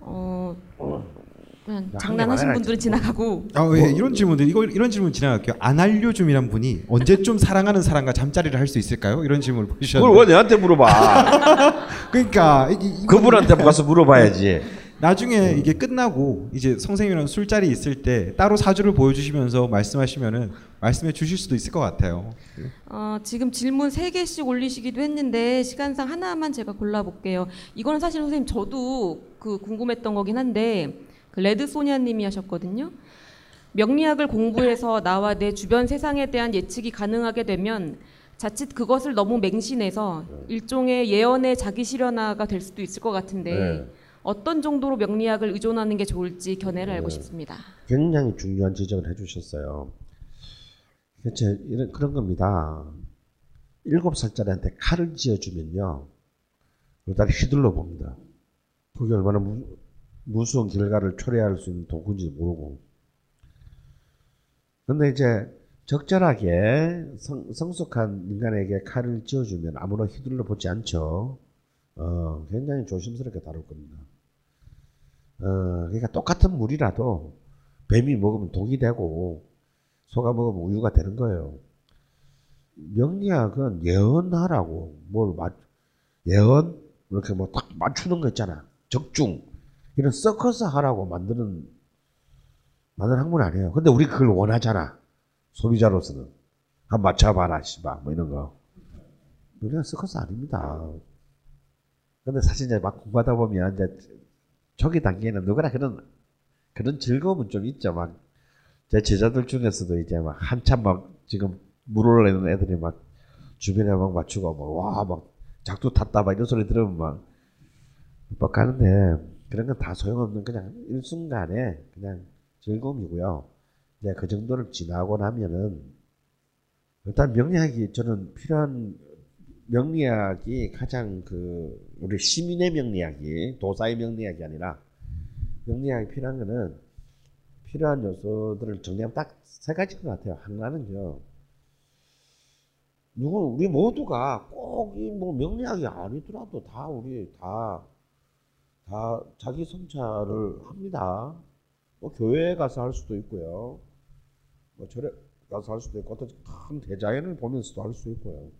어, 그냥 한 장난하신 분들은 지나가고 아, 예, 이런 질문들 이거 이런 질문 지나갈게요. 안알려줌이란 분이 언제쯤 사랑하는 사람과 잠자리를 할 수 있을까요? 이런 질문을 그걸 보셨는데. 왜 내한테 물어봐? 그러니까 이, 이, 그분한테 가서 물어봐야지. 나중에 이게 끝나고 이제 선생님이랑 술자리 있을 때 따로 사주를 보여주시면서 말씀하시면은 말씀해 주실 수도 있을 것 같아요. 어, 지금 질문 세 개씩 올리시기도 했는데 시간상 하나만 제가 골라볼게요. 이거는 사실 선생님 저도 그 궁금했던 거긴 한데 그 레드 소니아 님이 하셨거든요. 명리학을 공부해서 나와 내 주변 세상에 대한 예측이 가능하게 되면 자칫 그것을 너무 맹신해서 일종의 예언의 자기 실현화가 될 수도 있을 것 같은데 네. 어떤 정도로 명리학을 의존하는 게 좋을지 견해를 알고 싶습니다. 굉장히 중요한 지적을 해주셨어요. 대체 이런 그런 겁니다. 일곱 살짜리한테 칼을 쥐어주면요. 일단 휘둘러 봅니다. 그게 얼마나 무, 무서운 결과를 초래할 수 있는 도구인지 모르고. 근데 이제 적절하게 성, 성숙한 인간에게 칼을 쥐어주면 아무런 휘둘러 보지 않죠. 어, 굉장히 조심스럽게 다룰 겁니다. 어, 그러니까 똑같은 물이라도 뱀이 먹으면 독이 되고 소가 먹으면 우유가 되는 거예요. 명리학은 예언하라고 뭘 맞, 예언 이렇게 뭐 딱 맞추는 거 있잖아. 적중 이런 서커스 하라고 만드는 만드는 학문 아니에요. 근데 우리 그걸 원하잖아. 소비자로서는 한 맞춰봐라 씨발 뭐 이런 거. 우리가 서커스 아닙니다. 근데 사실 이제 막 공부하다 보면 이제 초기 단계에는 누구나 그런 그런 즐거움은 좀 있죠. 막 제 제자들 중에서도 이제 막 한참 막 지금 물 올라내는 애들이 막 주변에 막 맞추고 막와막 작두 탔다 막 이런 소리 들으면 막 뻑하는데 그런 건 다 소용없는 그냥 일순간에 그냥 즐거움이고요. 이제 그 정도를 지나고 나면은 일단 명리학이 저는 필요한 명리학이 가장 그 우리 시민의 명리학이 도사의 명리학이 아니라 명리학이 필요한 거는 필요한 요소들을 정리하면 딱 세 가지인 것 같아요. 하나는요. 누구 우리 모두가 꼭 이 뭐 명리학이 아니더라도 다 우리 다 다 자기 성찰을 합니다. 뭐 교회에 가서 할 수도 있고요. 뭐 절에 가서 할 수도 있고 어떤 큰 대자연을 보면서도 할 수 있고요.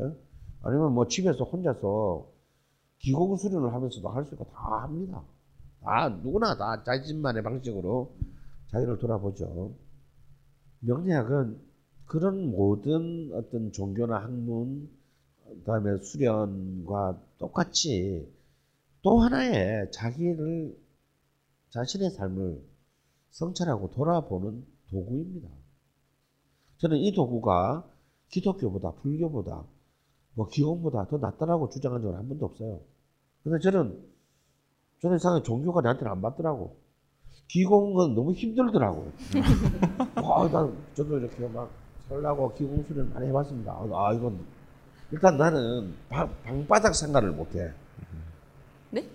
예? 아니면 뭐 집에서 혼자서 기공 수련을 하면서도 할수 있고 다 합니다. 다 누구나 다 자신만의 방식으로 자기를 돌아보죠. 명리학은 그런 모든 어떤 종교나 학문, 그다음에 수련과 똑같이 또 하나의 자기를 자신의 삶을 성찰하고 돌아보는 도구입니다. 저는 이 도구가 기독교보다 불교보다 뭐 기원보다 더 낫다라고 주장한 적은 한 번도 없어요. 근데 저는 저는 이상하게 종교가 나한테는 안 맞더라고. 기공은 너무 힘들더라고. 아, 난 저도 이렇게 막 살라고 기공 수련 많이 해봤습니다. 아, 이건 일단 나는 바, 방바닥 생활을 못해. 네?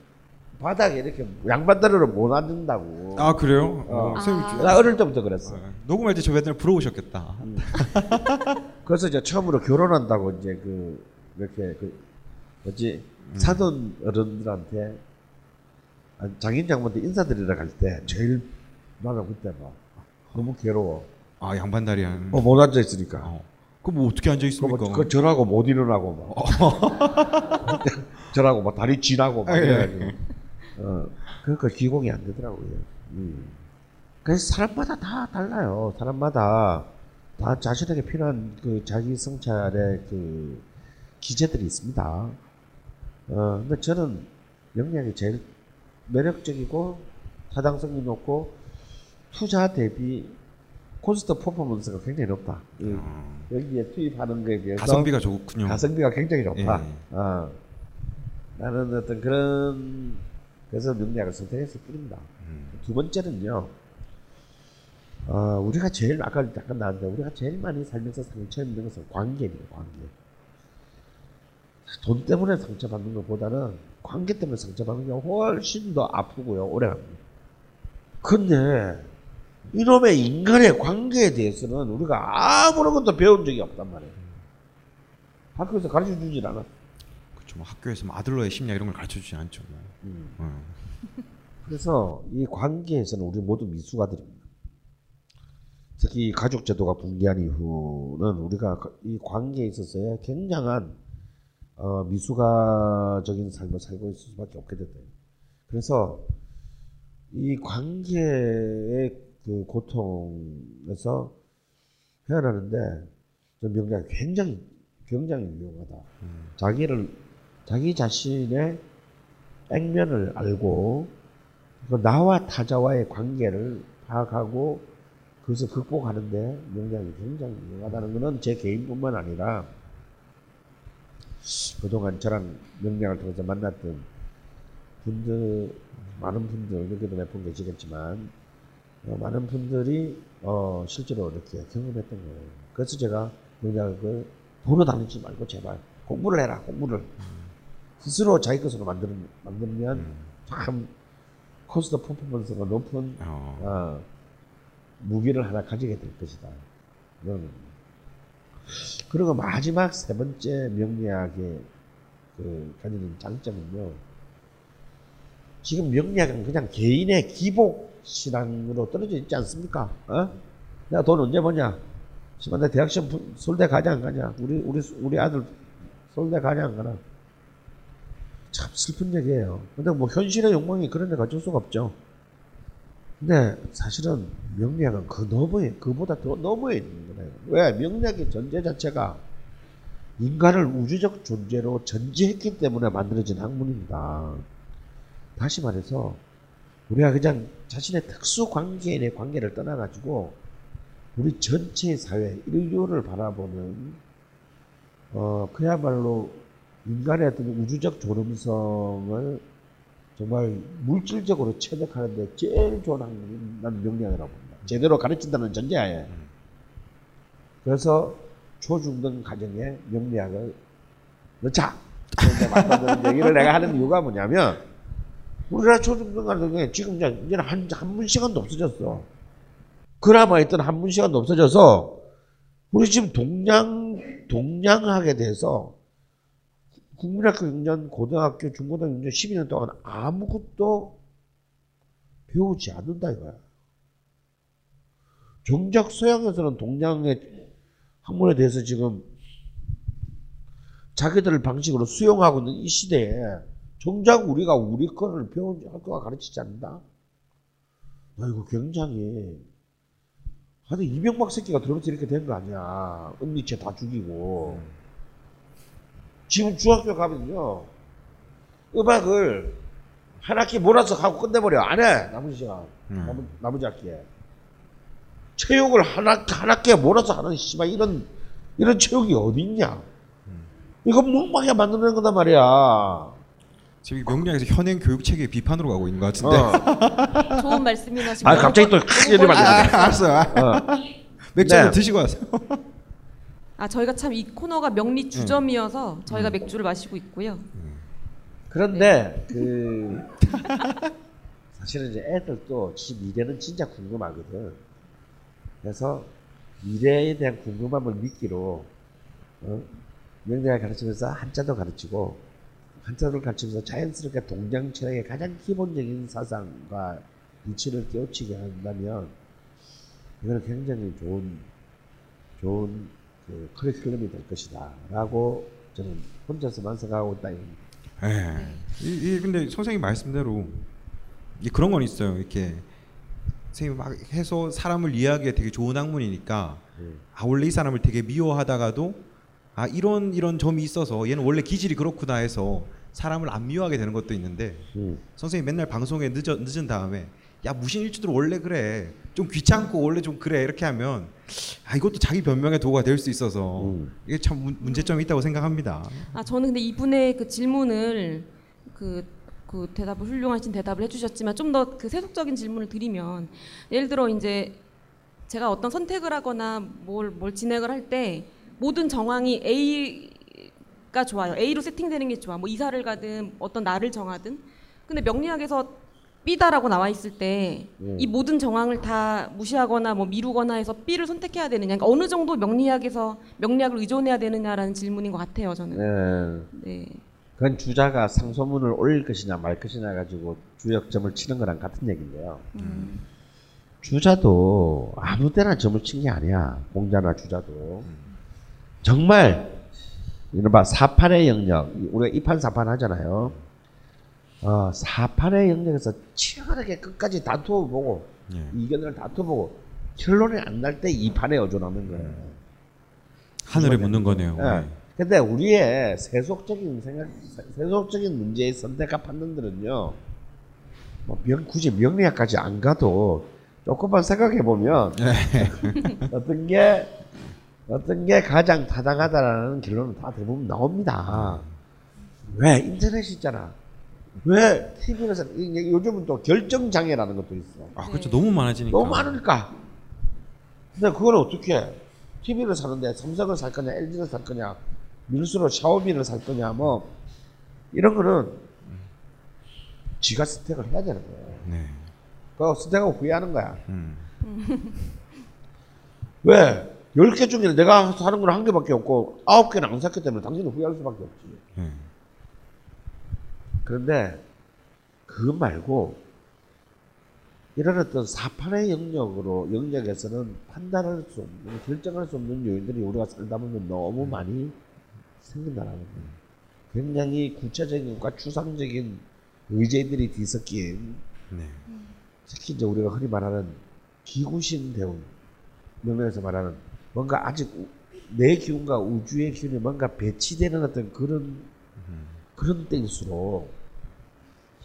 바닥에 이렇게 양반다리로 못 앉는다고. 아 그래요? 어. 어, 아. 나 어릴 때부터 그랬어. 어, 녹음할 때 저 맨날 부러우셨겠다. 그래서 이제 처음으로 결혼한다고 이제 그 이렇게 그 뭐지 사돈 어른들한테 장인 장모한테 인사드리러 갈 때 제일 나는 그때 막 너무 괴로워. 아 양반다리 한. 어, 못 앉아 있으니까. 어. 그럼 뭐 어떻게 앉아 그, 있습니까? 뭐, 그 절하고 못 일어나고 막. 절하고 막 다리 쥐나고 막 아, 예. 이래가지고. 어, 그러니까 기공이 안 되더라고요. 음. 그래서 사람마다 다 달라요. 사람마다 다 자신에게 필요한 그 자기 성찰의 그 기제들이 있습니다. 어, 근데 저는 명리학이 제일 매력적이고 타당성이 높고 투자 대비 cost performance가 굉장히 높다. 이- 여기에 투입하는 거에 비해서 가성비가 좋군요. 가성비가 굉장히 좋다. 예. 어. 나는 어떤 그런 그래서 명리학을 선택했을 뿐입니다. 음. 두 번째는요. 어, 우리가 제일 아까 잠깐 나왔는데 우리가 제일 많이 살면서 상처 입는 것은 관계입니다. 관계. 돈 때문에 상처받는 것보다는 관계 때문에 상처받는 게 훨씬 더 아프고요. 오래갑니다. 근데 이놈의 인간의 관계에 대해서는 우리가 아무런 것도 배운 적이 없단 말이에요. 학교에서 가르쳐 주질 않아. 그렇죠. 뭐 학교에서 뭐 아들러의 심리학 이런 걸 가르쳐 주지 않죠. 뭐. 음. 어. 그래서 이 관계에서는 우리 모두 미숙아들입니다. 특히 가족 제도가 붕괴한 이후는 우리가 이 관계에 있어서의 굉장한 어, 미숙아적인 삶을 살고 있을 수밖에 없게 됐대요. 그래서 이 관계의 그 고통에서 헤어나는데 저 명작이 굉장히 굉장히 유용하다. 자기를 자기 자신의 액면을 알고 그 나와 타자와의 관계를 파악하고 그것을 극복하는데 명량이 굉장히 유용하다는 것은 제 개인뿐만 아니라 그동안 저랑 명량을 통해서 만났던 분들 많은 분들 여기도 몇 분 계시겠지만 어, 많은 분들이 어, 실제로 이렇게 경험했던 거예요. 그래서 제가 명리를 보러 다니지 말고 제발 공부를 해라 공부를 스스로 자기 것으로 만들, 만들면 참 cost performance가 높은 어. 어, 무기를 하나 가지게 될 것이다. 이거는. 그리고 마지막 세 번째 명리학의 그 가지는 장점은요. 지금 명리학은 그냥 개인의 기복 신앙으로 떨어져 있지 않습니까? 어? 내가 돈 언제 버냐? 씨발 내 대학 시험 부- 서울대 가냐 안 가냐? 우리 우리 우리 아들 서울대 가냐 안 가나? 참 슬픈 얘기예요. 근데 뭐 현실의 욕망이 그런 데 가질 수가 없죠. 근데 사실은 명리학은 그 너머에 그보다 더 너머에 있는 거예요. 왜? 명리학의 전제 자체가 인간을 우주적 존재로 전제했기 때문에 만들어진 학문입니다. 다시 말해서 우리가 그냥 자신의 특수 관계인의 관계를 떠나가지고 우리 전체 사회, 인류를 바라보는 어 그야말로 인간의 어떤 우주적 존엄성을 정말 물질적으로 체득하는데 제일 좋은 학문이 난 명리학이라고 봅니다. 제대로 가르친다는 전제하에. 그래서 초중등 가정에 명리학을 넣자. 만드는 얘기를 내가 하는 이유가 뭐냐면 우리나라 초중등 가정에 지금 이제 한, 한문 시간도 없어졌어. 그나마 있던 한문 시간도 없어져서 우리 지금 동양, 동양학에 대해서 국민학교 6년, 고등학교, 중고등학교 6년, 12년 동안 아무것도 배우지 않는다 이거야. 정작 서양에서는 동양의 학문에 대해서 지금 자기들 방식으로 수용하고 있는 이 시대에 정작 우리가 우리 거를 배운 학교가 가르치지 않는다? 나 이거 굉장히 하여튼 이명박 새끼가 들어오면서 이렇게 된 거 아니야. 은니체 다 죽이고. 지금 중학교 가면요. 음악을 한 학기 몰아서 하고 끝내버려. 안 해. 남은 시간. 음. 남은, 나머지 학기에. 체육을 한, 학, 한 학기에 몰아서 하는 씨발 이런, 이런 체육이 어디 있냐. 이거 멍망하게 만드는 거단 말이야. 지금 이 명리학에서 현행 교육 체계 비판으로 가고 있는 것 같은데. 어. 좋은 말씀이나 지금 아, 갑자기 또안 뻔- 되는데. 알았어요. 어. 맥주 한잔 네. 드시고 하세요. 아 저희가 참 이 코너가 명리 주점이어서 저희가 맥주를 마시고 있고요. 그런데 그 사실은 이제 애들도 지 미래는 진짜 궁금하거든. 그래서 미래에 대한 궁금함을 미끼로 어? 명리학을 가르치면서 한자도 가르치고 한자를 가르치면서 자연스럽게 동양 철학의 가장 기본적인 사상과 이치를 깨우치게 한다면 이거는 굉장히 좋은 좋은 그 커리큘럼이 될 것이다라고 저는 혼자서만 생각하고 있다. 예. 이, 이 근데 선생님 말씀대로 이 그런 건 있어요. 이렇게 선생님 막 해서 사람을 이해하기에 되게 좋은 학문이니까 음. 아 원래 이 사람을 되게 미워하다가도 아 이런 이런 점이 있어서 얘는 원래 기질이 그렇구나 해서 사람을 안 미워하게 되는 것도 있는데 음. 선생님 맨날 방송에 늦어, 늦은 다음에 야 무신일주들 원래 그래 좀 귀찮고 원래 좀 그래 이렇게 하면 아 이것도 자기 변명의 도구가 될 수 있어서 음. 이게 참 문- 문제점이 있다고 생각합니다. 아 저는 근데 이분의 그 질문을 그, 그 대답을 훌륭하신 대답을 해주셨지만 좀 더 그 세속적인 질문을 드리면 예를 들어 이제 제가 어떤 선택을 하거나 뭘, 뭘 진행을 할 때 모든 정황이 A가 좋아요. A로 세팅되는 게 좋아. 뭐 이사를 가든 어떤 날을 정하든. 근데 명리학에서 B다라고 나와 있을 때이 음. 모든 정황을 다 무시하거나 뭐 미루거나 해서 B를 선택해야 되느냐. 그러니까 어느 정도 명리학에서 명리학을 의존해야 되느냐라는 질문인 것 같아요. 저는. 네. 네. 그건 주자가 상소문을 올릴 것이냐 말 것이냐 가지고 주역점을 치는 거랑 같은 얘기인데요. 주자도 아무 때나 점을 친 게 아니야. 공자나 주자도. 정말 이른바 사판의 영역, 우리가 이판 사판 하잖아요. 어, 사판의 영역에서 치열하게 끝까지 다투어 보고 예. 이견을 다투어 보고 결론이 안 날 때 이 판에 의존하는 거예요. 하늘에 묻는 거네요. 예. 네. 근데 우리의 세속적인 생각, 세속적인 문제의 선택과 판단들은요, 뭐 명, 굳이 명리학까지 안 가도 조금만 생각해 보면 어떤 게 어떤 게 가장 타당하다라는 결론은 다 대부분 나옵니다. 왜 인터넷이 있잖아. 왜 TV에서 요즘은 또 결정 장애라는 것도 있어. 아 그렇죠. 너무 많아지니까. 너무 많으니까. 근데 그걸 어떻게 해? TV를 사는데 삼성을 살 거냐, LG를 살 거냐, 밀수로 샤오미를 살 거냐, 뭐 이런 거는 지가 선택을 해야 되는 거예요. 네. 그 선택하고 후회하는 거야. 음. 왜? 10개 중에 내가 사는 건 한 개밖에 없고 아홉 개는 안 샀기 때문에 당신은 후회할 수밖에 없지. 네. 그런데 그것 말고 이런 어떤 사판의 영역으로 영역에서는 판단할 수 없는 결정할 수 없는 요인들이 우리가 살다 보면 너무 많이 생긴다는 거예요. 굉장히 구체적인 것과 추상적인 의제들이 뒤섞인 네. 특히 이제 우리가 흔히 말하는 기구신 대운 면에서 말하는 뭔가 아직 우- 내 기운과 우주의 기운이 뭔가 배치되는 어떤 그런 그런 때일수록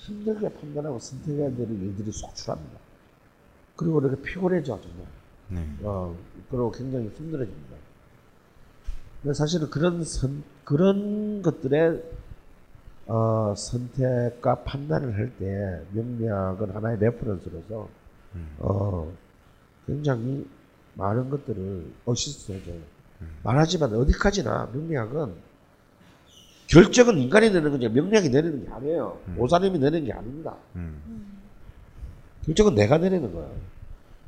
힘들게 판단하고 선택해야 되는 일들이 속출합니다. 그리고 이렇게 피곤해져 정말. 네. 어, 그리고 굉장히 힘들어집니다. 근데 사실은 그런 선, 그런 것들의 어, 선택과 판단을 할 때 명리학은 하나의 reference로서 어, 굉장히 많은 것들을 어시스트 해줘요. 말하지만 어디까지나 명리학은 결정은 인간이 내는 거지 명리학이 내리는 게 아니에요. 오사님이 내리는 게 아닙니다. 음. 결정은 내가 내리는.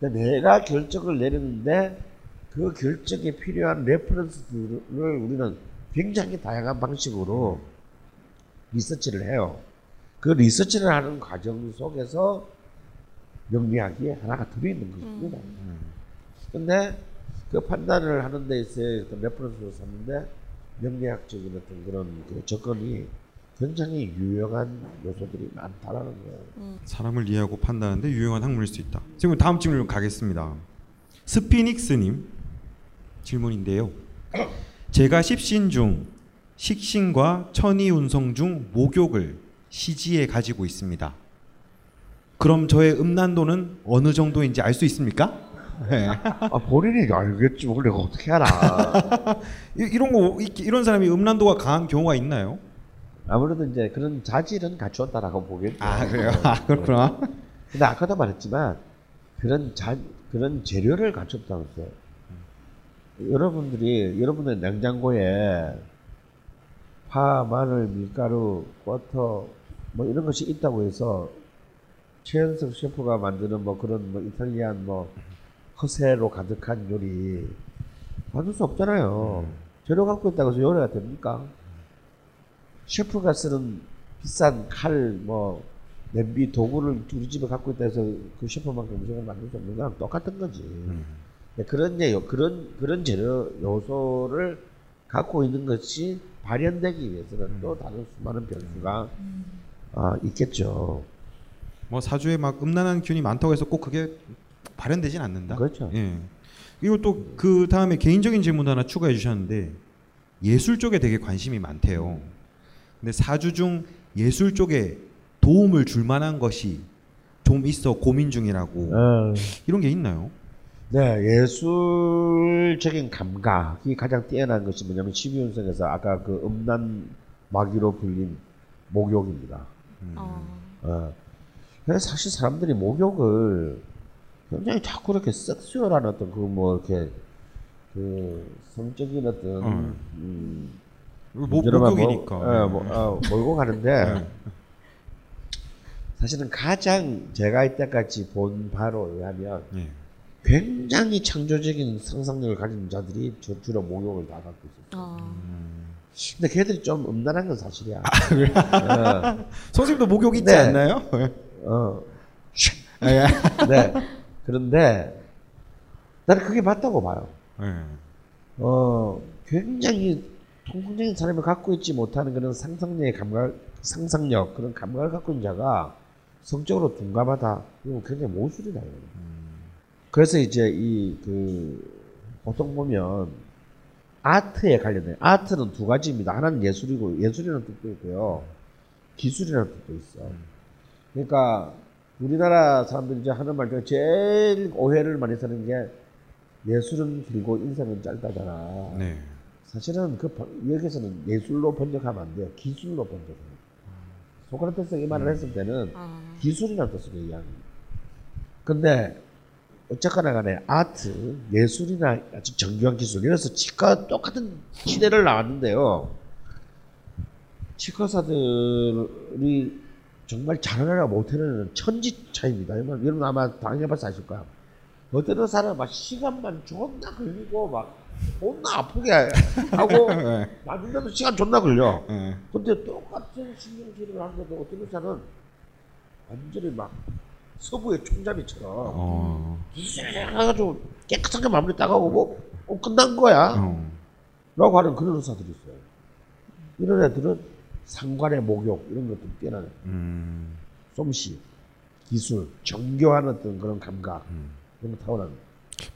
근데 내가 결정을 내리는데 그 결정에 필요한 레퍼런스들을 우리는 굉장히 다양한 방식으로 리서치를 해요. 그 리서치를 하는 과정 속에서 명리학이 하나가 들어있는 것입니다. 근데 그 판단을 하는 데 있어서 어떤 reference를 썼는데 명리학적인 어떤 그런 그 접근이 굉장히 유용한 요소들이 많다라는 거예요. 사람을 이해하고 판단하는데 유용한 학문일 수 있다. 지금 다음 질문 가겠습니다. 스피닉스님 질문인데요. 제가 십신 중 식신과 십이운성 중 목욕을 시지에 가지고 있습니다. 그럼 저의 음란도는 어느 정도인지 알 수 있습니까? 네. 아 본인이 알겠지 뭘 내가 어떻게 알아? 이- 이런 거 이- 이런 사람이 음란도가 강한 경우가 있나요? 아무래도 이제 그런 자질은 갖추었다라고 보겠죠. 아 그래요? 아 그렇구나. 근데 아까도 말했지만 그런 자 그런 재료를 갖췄다고 했어요. 여러분들이 여러분의 냉장고에 파, 마늘, 밀가루, 버터 뭐 이런 것이 있다고 해서 최현석 셰프가 만드는 뭐 그런 뭐 이탈리안 뭐 허세로 가득한 요리 만들 수 없잖아요. 재료 갖고 있다고 해서 요리가 됩니까? 셰프가 쓰는 비싼 칼, 뭐 냄비 도구를 우리 집에 갖고 있다 해서 그 셰프만큼 음식을 만들 수 없는 거랑 똑같은 거지. 근데 그런 예 그런 그런 재료 요소를 갖고 있는 것이 발현되기 위해서는 또 다른 수많은 변수가 아, 있겠죠. 뭐 사주에 막 음란한 기운이 많다고 해서 꼭 그게 발현되진 않는다. 그렇죠. 예. 그리고 또 그 다음에 개인적인 질문 하나 추가해 주셨는데 예술 쪽에 되게 관심이 많대요. 근데 사주 중 예술 쪽에 도움을 줄 만한 것이 좀 있어 고민 중이라고 어, 이런 게 있나요? 네, 예술적인 감각이 가장 뛰어난 것이 뭐냐면 12운성에서 아까 그 음란 마귀로 불린 목욕입니다. 어. 어. 그래서 사실 사람들이 목욕을 굉장히 자꾸 이렇게 섹슈얼한 어떤 그 뭐 이렇게 그 성적인 어떤 어. 음, 모, 문제로만 목욕이니까. 몰, 어, 뭐, 어, 몰고 가는데 사실은 가장 제가 이때까지 본 바로 의하면 예. 굉장히 창조적인 상상력을 가진 자들이 주- 주로 목욕을 다 갖고 있었어요. 어. 근데 걔들이 좀 음란한 건 사실이야. 어, 선생님도 목욕 있지 네. 않나요? 어. 예. 네. 그런데 나는 그게 맞다고 봐요. 예. 어, 굉장히 통상적인 사람이 갖고 있지 못하는 그런 상상력의 감각, 상상력, 그런 감각을 갖고 있는 자가 성적으로 둔감하다. 이건 굉장히 모술이다. 이거는. 그래서 이제 이, 그, 보통 보면 아트에 관련된, 아트는 두 가지입니다. 하나는 예술이고, 예술이라는 뜻도 있고요. 기술이라는 뜻도 있어. 그러니까 우리나라 사람들이 이제 하는 말 중에 제일 오해를 많이 사는 게 예술은 길고 인생은 짧다잖아. 네. 사실은 그 번- 여기서는 예술로 번역하면 안 돼요. 기술로 번역해요. 소크라테스가 이 말을 했을 때는 아. 기술이라는 뜻으로 이야기합니다. 근데 어쨌거나 간에 아트, 예술이나 아주 정교한 기술 이래서 치과 똑같은 시대를 나왔는데요. 치과사들이 정말 잘하느라 못하는 천지 차이입니다. 여러분 아마 당해봐서 아실 거야. 어떤 의사는 막 시간만 존나 걸리고 막 존나 아프게 하고 맞는데도 시간 존나 걸려. 예. 근데 똑같은 신경치료를 하는데도 어떤 의사는 완전히 막 서부의 총잡이처럼 어. 해가지고 깨끗하게 마무리 따가오고 어, 끝난 거야. 어. 라고 하는 그런 의사들이 있어요. 이런 애들은 상관의 목욕 이런 것들 뛰어나요. 음. 솜씨, 기술, 정교한 어떤 그런 감각 음. 이런 거 타고나는.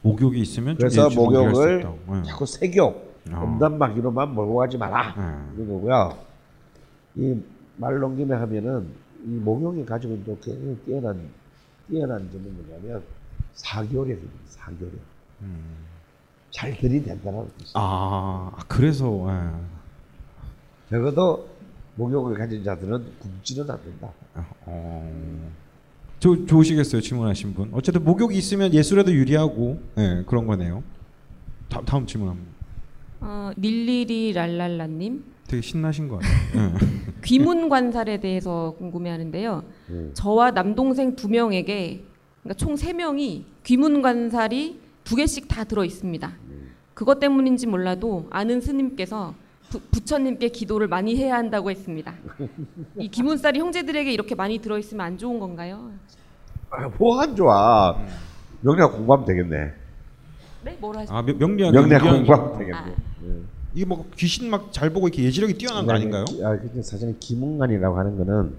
목욕이 있으면 좀 그래서 목욕을. 예. 자꾸 색욕, 어. 엄단마기로만 몰고 가지 마라. 예. 이런 거고요. 이말 넘김에 하면은 이 목욕이 가지고 있는 또 굉장히 뛰어난 뛰어난 점은 뭐냐면 사교력입니다. 사교력. 음. 잘 들이댄다는 뜻이에요. 아 그래서 예. 적어도 목욕을 가진 자들은 굶지는 않는다. 어. 조, 좋으시겠어요 질문하신 분. 어쨌든 목욕이 있으면 예술에도 유리하고 예, 그런 거네요. 다, 다음 질문 한번. 어, 릴리리 랄랄라님 되게 신나신 거 같아요. 예. 귀문 관살에 대해서 궁금해하는데요. 음. 저와 남동생 두 명에게 그러니까 총 세 명이 귀문 관살이 두 개씩 다 들어 있습니다. 그것 때문인지 몰라도 아는 스님께서 부, 부처님께 기도를 많이 해야 한다고 했습니다. 이 귀문살이 형제들에게 이렇게 많이 들어 있으면 안 좋은 건가요? 아, 뭐안 좋아. 명리학 공부하면 되겠네. 네, 뭐라 하시? 아 명- 명리학 명리학 공부하면 거. 되겠네. 아. 이게 뭐 귀신 막 잘 보고 이렇게 예지력이 뛰어난 거 아닌가요? 아, 근데 사실은 기문관이라고 하는 거는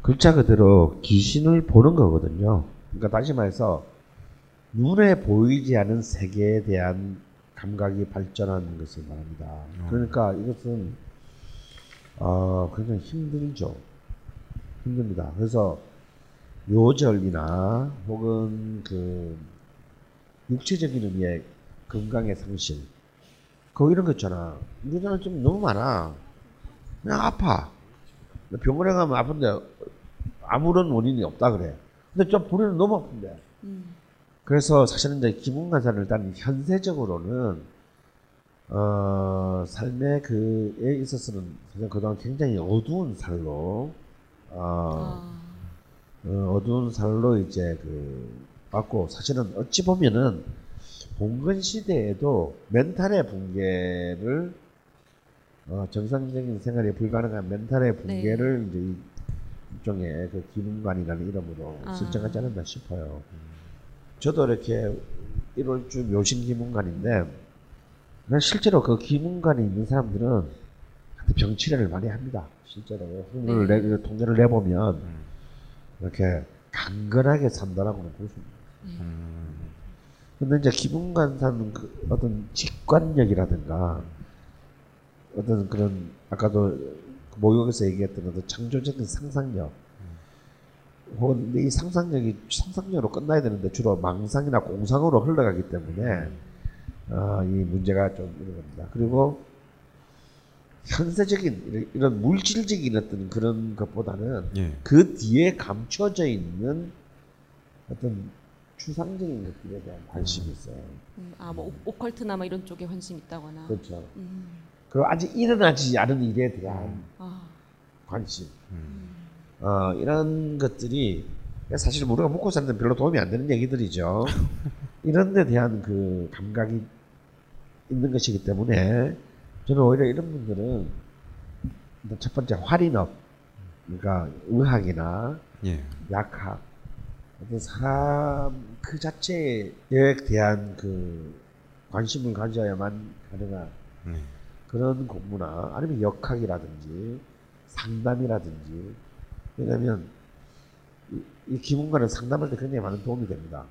글자 그대로 귀신을 보는 거거든요. 그러니까 다시 말해서 눈에 보이지 않은 세계에 대한 감각이 발전하는 것을 말합니다. 그러니까 이것은 어, 굉장히 힘들죠. 힘듭니다. 그래서 요절이나 혹은 그 육체적인 의미의 건강의 상실 그 이런 거 있잖아. 우리나라 좀 너무 많아. 그냥 아파. 병원에 가면 아픈데 아무런 원인이 없다 그래. 근데 좀 본인은 너무 아픈데. 음. 그래서 사실은 이제 기문관사를 일단 현세적으로는 어, 삶의 그에 있어서는 사실 그동안 굉장히 어두운 살로 어, 아, 어, 어두운 살로 이제 그 받고 사실은 어찌 보면은 봉건 시대에도 멘탈의 붕괴를 어, 정상적인 생활이 불가능한 멘탈의 붕괴를 이제 이- 일종의 그 기문관이라는 이름으로 아. 설정하지 않았나 싶어요. 저도 이렇게 1월주 묘신 기문관인데 실제로 그 기문관에 있는 사람들은 병치레를 많이 합니다. 실제로 홍보를 네. 내, 통계를 내보면 이렇게 강건하게 산다라고는 볼수 있습니다. 근데 이제 기분관 사는 그 어떤 직관력이라든가 어떤 그런 아까도 모욕에서 얘기했던 어떤 창조적인 상상력 혹은 이 상상력이 상상력으로 끝나야 되는데 주로 망상이나 공상으로 흘러가기 때문에 어, 이 문제가 좀 있는 겁니다. 그리고 현세적인 이런- 물질적인 어떤 그런 것보다는 예. 그 뒤에 감춰져 있는 어떤 추상적인 것들에 대한 관심이 있어요. 음, 아, 뭐 오- 오컬트나 뭐 이런 쪽에 관심 있다거나. 그렇죠. 음, 그리고 아직 일어나지 않은 일에 대한 아, 관심. 음. 어, 이런 것들이 사실 우리가 먹고 사는 데 별로 도움이 안 되는 얘기들이죠. 이런 데 대한 그 감각이 있는 것이기 때문에 저는 오히려 이런 분들은 첫 번째 활인업, 그러니까 의학이나 예. 약학, 어떤 사람 그 자체에 대한 그 관심을 가져야만 가능한 네. 그런 공부나 아니면 역학이라든지 상담이라든지 왜냐하면 이, 이 기문과는 상담할 때 굉장히 많은 도움이 됩니다.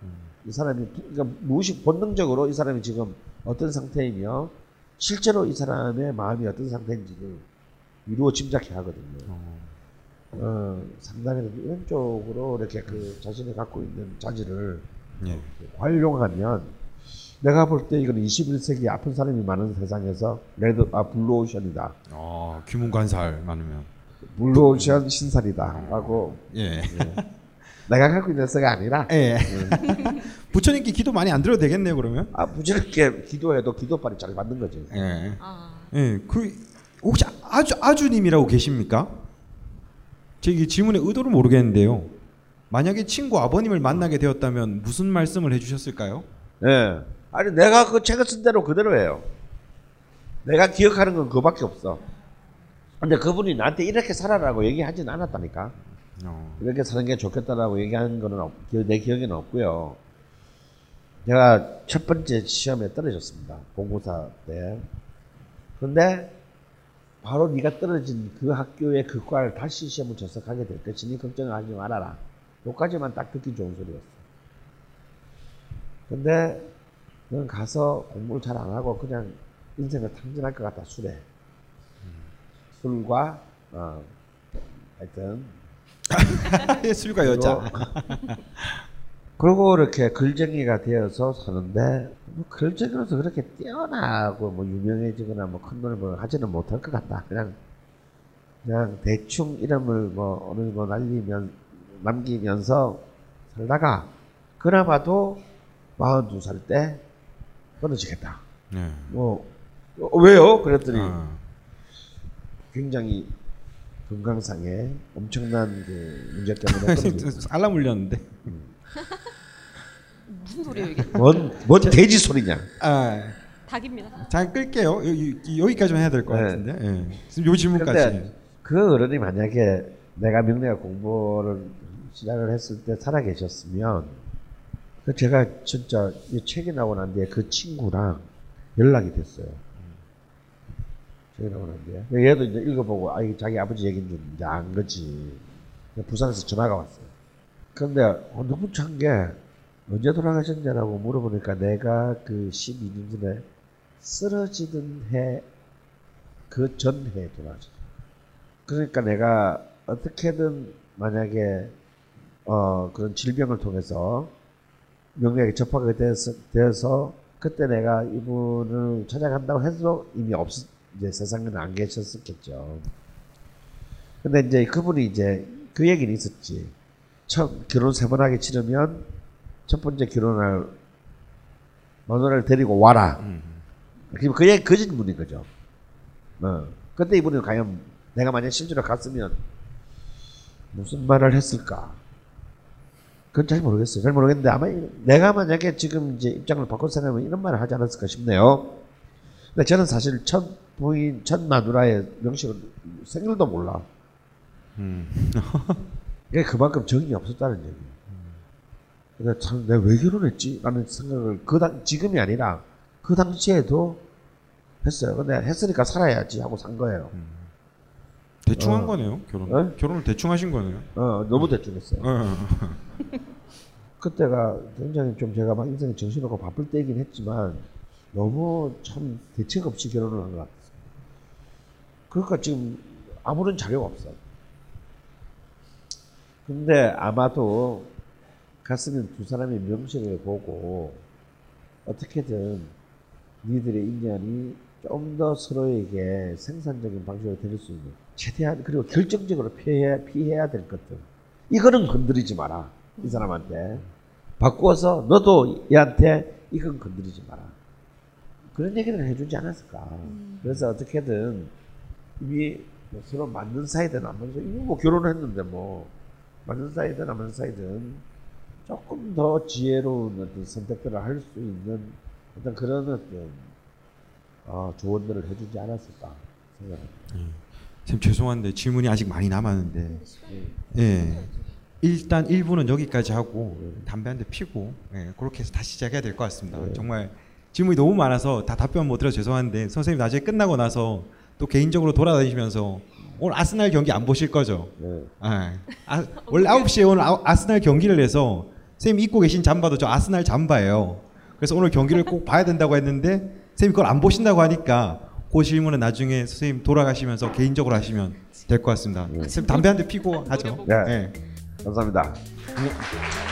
이 사람이 부- 그러니까 무의식 본능적으로 이 사람이 지금 어떤 상태이며 실제로 이 사람의 마음이 어떤 상태인지를 이루어 짐작해 하거든요. 어, 상담이라든지 이런 쪽으로 이렇게 그 자신이 갖고 있는 자질을 예. 활용하면 내가 볼 때 이건 21세기 아픈 사람이 많은 세상에서 레드 아 블루오션이다. 아, 귀문관살 많으면. 블루오션 신살이다라고 예. 내가 갖고 있는 쇠가 아니라 예. 부처님께 기도 많이 안 드려도 되겠네요 그러면. 아, 부지런하게 기도해도 기도빨이 잘 받는 거지. 예. 아, 예. 그 혹시 아주 아주님이라고 계십니까? 제이 질문의 의도를 모르겠는데요. 만약에 친구 아버님을 만나게 되었다면 무슨 말씀을 해주셨을까요? 예. 아니 내가 그 책을 쓴 대로 그대로 해요. 내가 기억하는 건 그밖에 없어. 근데 그분이 나한테 이렇게 살아라고 얘기하진 않았다니까. 어. 이렇게 사는 게 좋겠다라고 얘기한 거는 없, 기- 내 기억에는 없고요. 제가 첫 번째 시험에 떨어졌습니다. 본고사 때. 근데 바로 네가 떨어진 그 학교의 그 과를 다시 시험을 가게 될 것이니 걱정하지 말아라. 여기까지만 딱 듣기 좋은 소리였어. 근데 넌 가서 공부를 잘 안 하고 그냥 인생을 탕진할 것 같다 술에. 술과 어, 하여튼 예, 술과 여자. 그리고 이렇게 글쟁이가 되어서 사는데 뭐 글쟁이로서 그렇게 뛰어나고 뭐 유명해지거나 뭐 큰 돈을 뭐 하지는 못할 것 같다. 그냥 그냥 대충 이름을 뭐 어느 정도 날리면 남기면서 살다가 그나마도 42살 때 끊어지겠다. 네. 뭐 어, 왜요? 그랬더니 아. 굉장히 건강상에 엄청난 그 문제 때문에 알람 울렸는데. 무슨 소리예요 이게? 뭔, 뭔 돼지 소리냐? 아, 닭입니다. 잘 끌게요. 여기, 여기까지만 해야 될것 네. 같은데. 예. 지금 요 질문까지. 그 어른이 만약에 내가 명리학 공부를 시작을 했을 때 살아 계셨으면 그 제가 진짜 이 책이 나고 난 뒤에 그 친구랑 연락이 됐어요. 뒤에 얘도 이제 읽어보고 아 이게 자기 아버지 얘기인 줄 이제 안 거지. 부산에서 전화가 왔어요. 근데 어, 너무 찬게 언제 돌아가셨냐라고 물어보니까 내가 그 12년 전에 쓰러지던 해 그 전해에 돌아가셨어요. 그러니까 내가 어떻게든 만약에 어 그런 질병을 통해서 명예에 접하게 되어서, 되어서 그때 내가 이분을 찾아간다고 해도 이미 없 이제 세상에는 안 계셨었겠죠. 근데 이제 그분이 이제 그 얘기는 있었지. 첫 결혼 세 번 하게 치르면 첫 번째 결혼할 마누라를 데리고 와라. 음. 그럼 그 거짓말인 거죠. 어. 그때 이분이 과연 내가 만약 실제로 갔으면 무슨 말을 했을까? 그건 잘 모르겠어요. 잘 모르겠는데 아마 이- 내가 만약에 지금 이제 입장을 바꿔 생각하면 이런 말을 하지 않았을까 싶네요. 근데 저는 사실 첫 부인, 첫 마누라의 명식을 생일도 몰라. 음. 이게 그만큼 정이 없었다는 얘기예요. 근데 참 내가 왜 결혼했지? 라는 생각을 그 당, 지금이 아니라 그 당시에도 했어요. 근데 했으니까 살아야지 하고 산 거예요. 대충 한 어. 거네요. 결혼. 어? 결혼을 대충 하신 거네요. 어, 너무 대충 했어요. 어. 그때가 굉장히 좀 제가 막 인생에 정신없고 바쁠 때이긴 했지만 너무 참 대책 없이 결혼을 한 것 같았어요. 그러니까 지금 아무런 자료가 없어요. 근데 아마도 갔으면 두 사람의 명식을 보고 어떻게든 니들의 인연이 좀 더 서로에게 생산적인 방식으로 될 수 있는 최대한 그리고 결정적으로 피해, 피해야 될 것들. 이거는 건드리지 마라 이 사람한테. 바꾸어서 너도 얘한테 이건 건드리지 마라. 그런 얘기를 해주지 않았을까. 그래서 어떻게든 이미 뭐 서로 맞는 사이든 안 맞는 사이 이거 뭐 결혼했는데 뭐 맞는 사이든 안 맞는 사이든 조금 더 지혜로운 어떤 선택들을 할 수 있는 어떤 그런 어떤 어, 조언들을 해주지 않았을까 생각합니다. 지금 죄송한데 질문이 아직 많이 남았는데. 예. 일단 1부는 여기까지 하고 담배 한 대 피고 예, 그렇게 해서 다시 시작해야 될 것 같습니다. 네. 정말 질문이 너무 많아서 다 답변 못 드려 죄송한데 선생님 나중에 끝나고 나서 또 개인적으로 돌아다니시면서 오늘 아스날 경기 안 보실 거죠? 네. 아, 아, 원래 9시에 오늘 아, 아스날 경기를 해서 선생님 입고 계신 잠바도 저 아스날 잠바예요. 그래서 오늘 경기를 꼭 봐야 된다고 했는데 선생님 그걸 안 보신다고 하니까 그 질문은 나중에 선생님 돌아가시면서 개인적으로 하시면 될 것 같습니다. 선생님 담배 한 대 피고 하죠. 네. 네. 감사합니다. 네.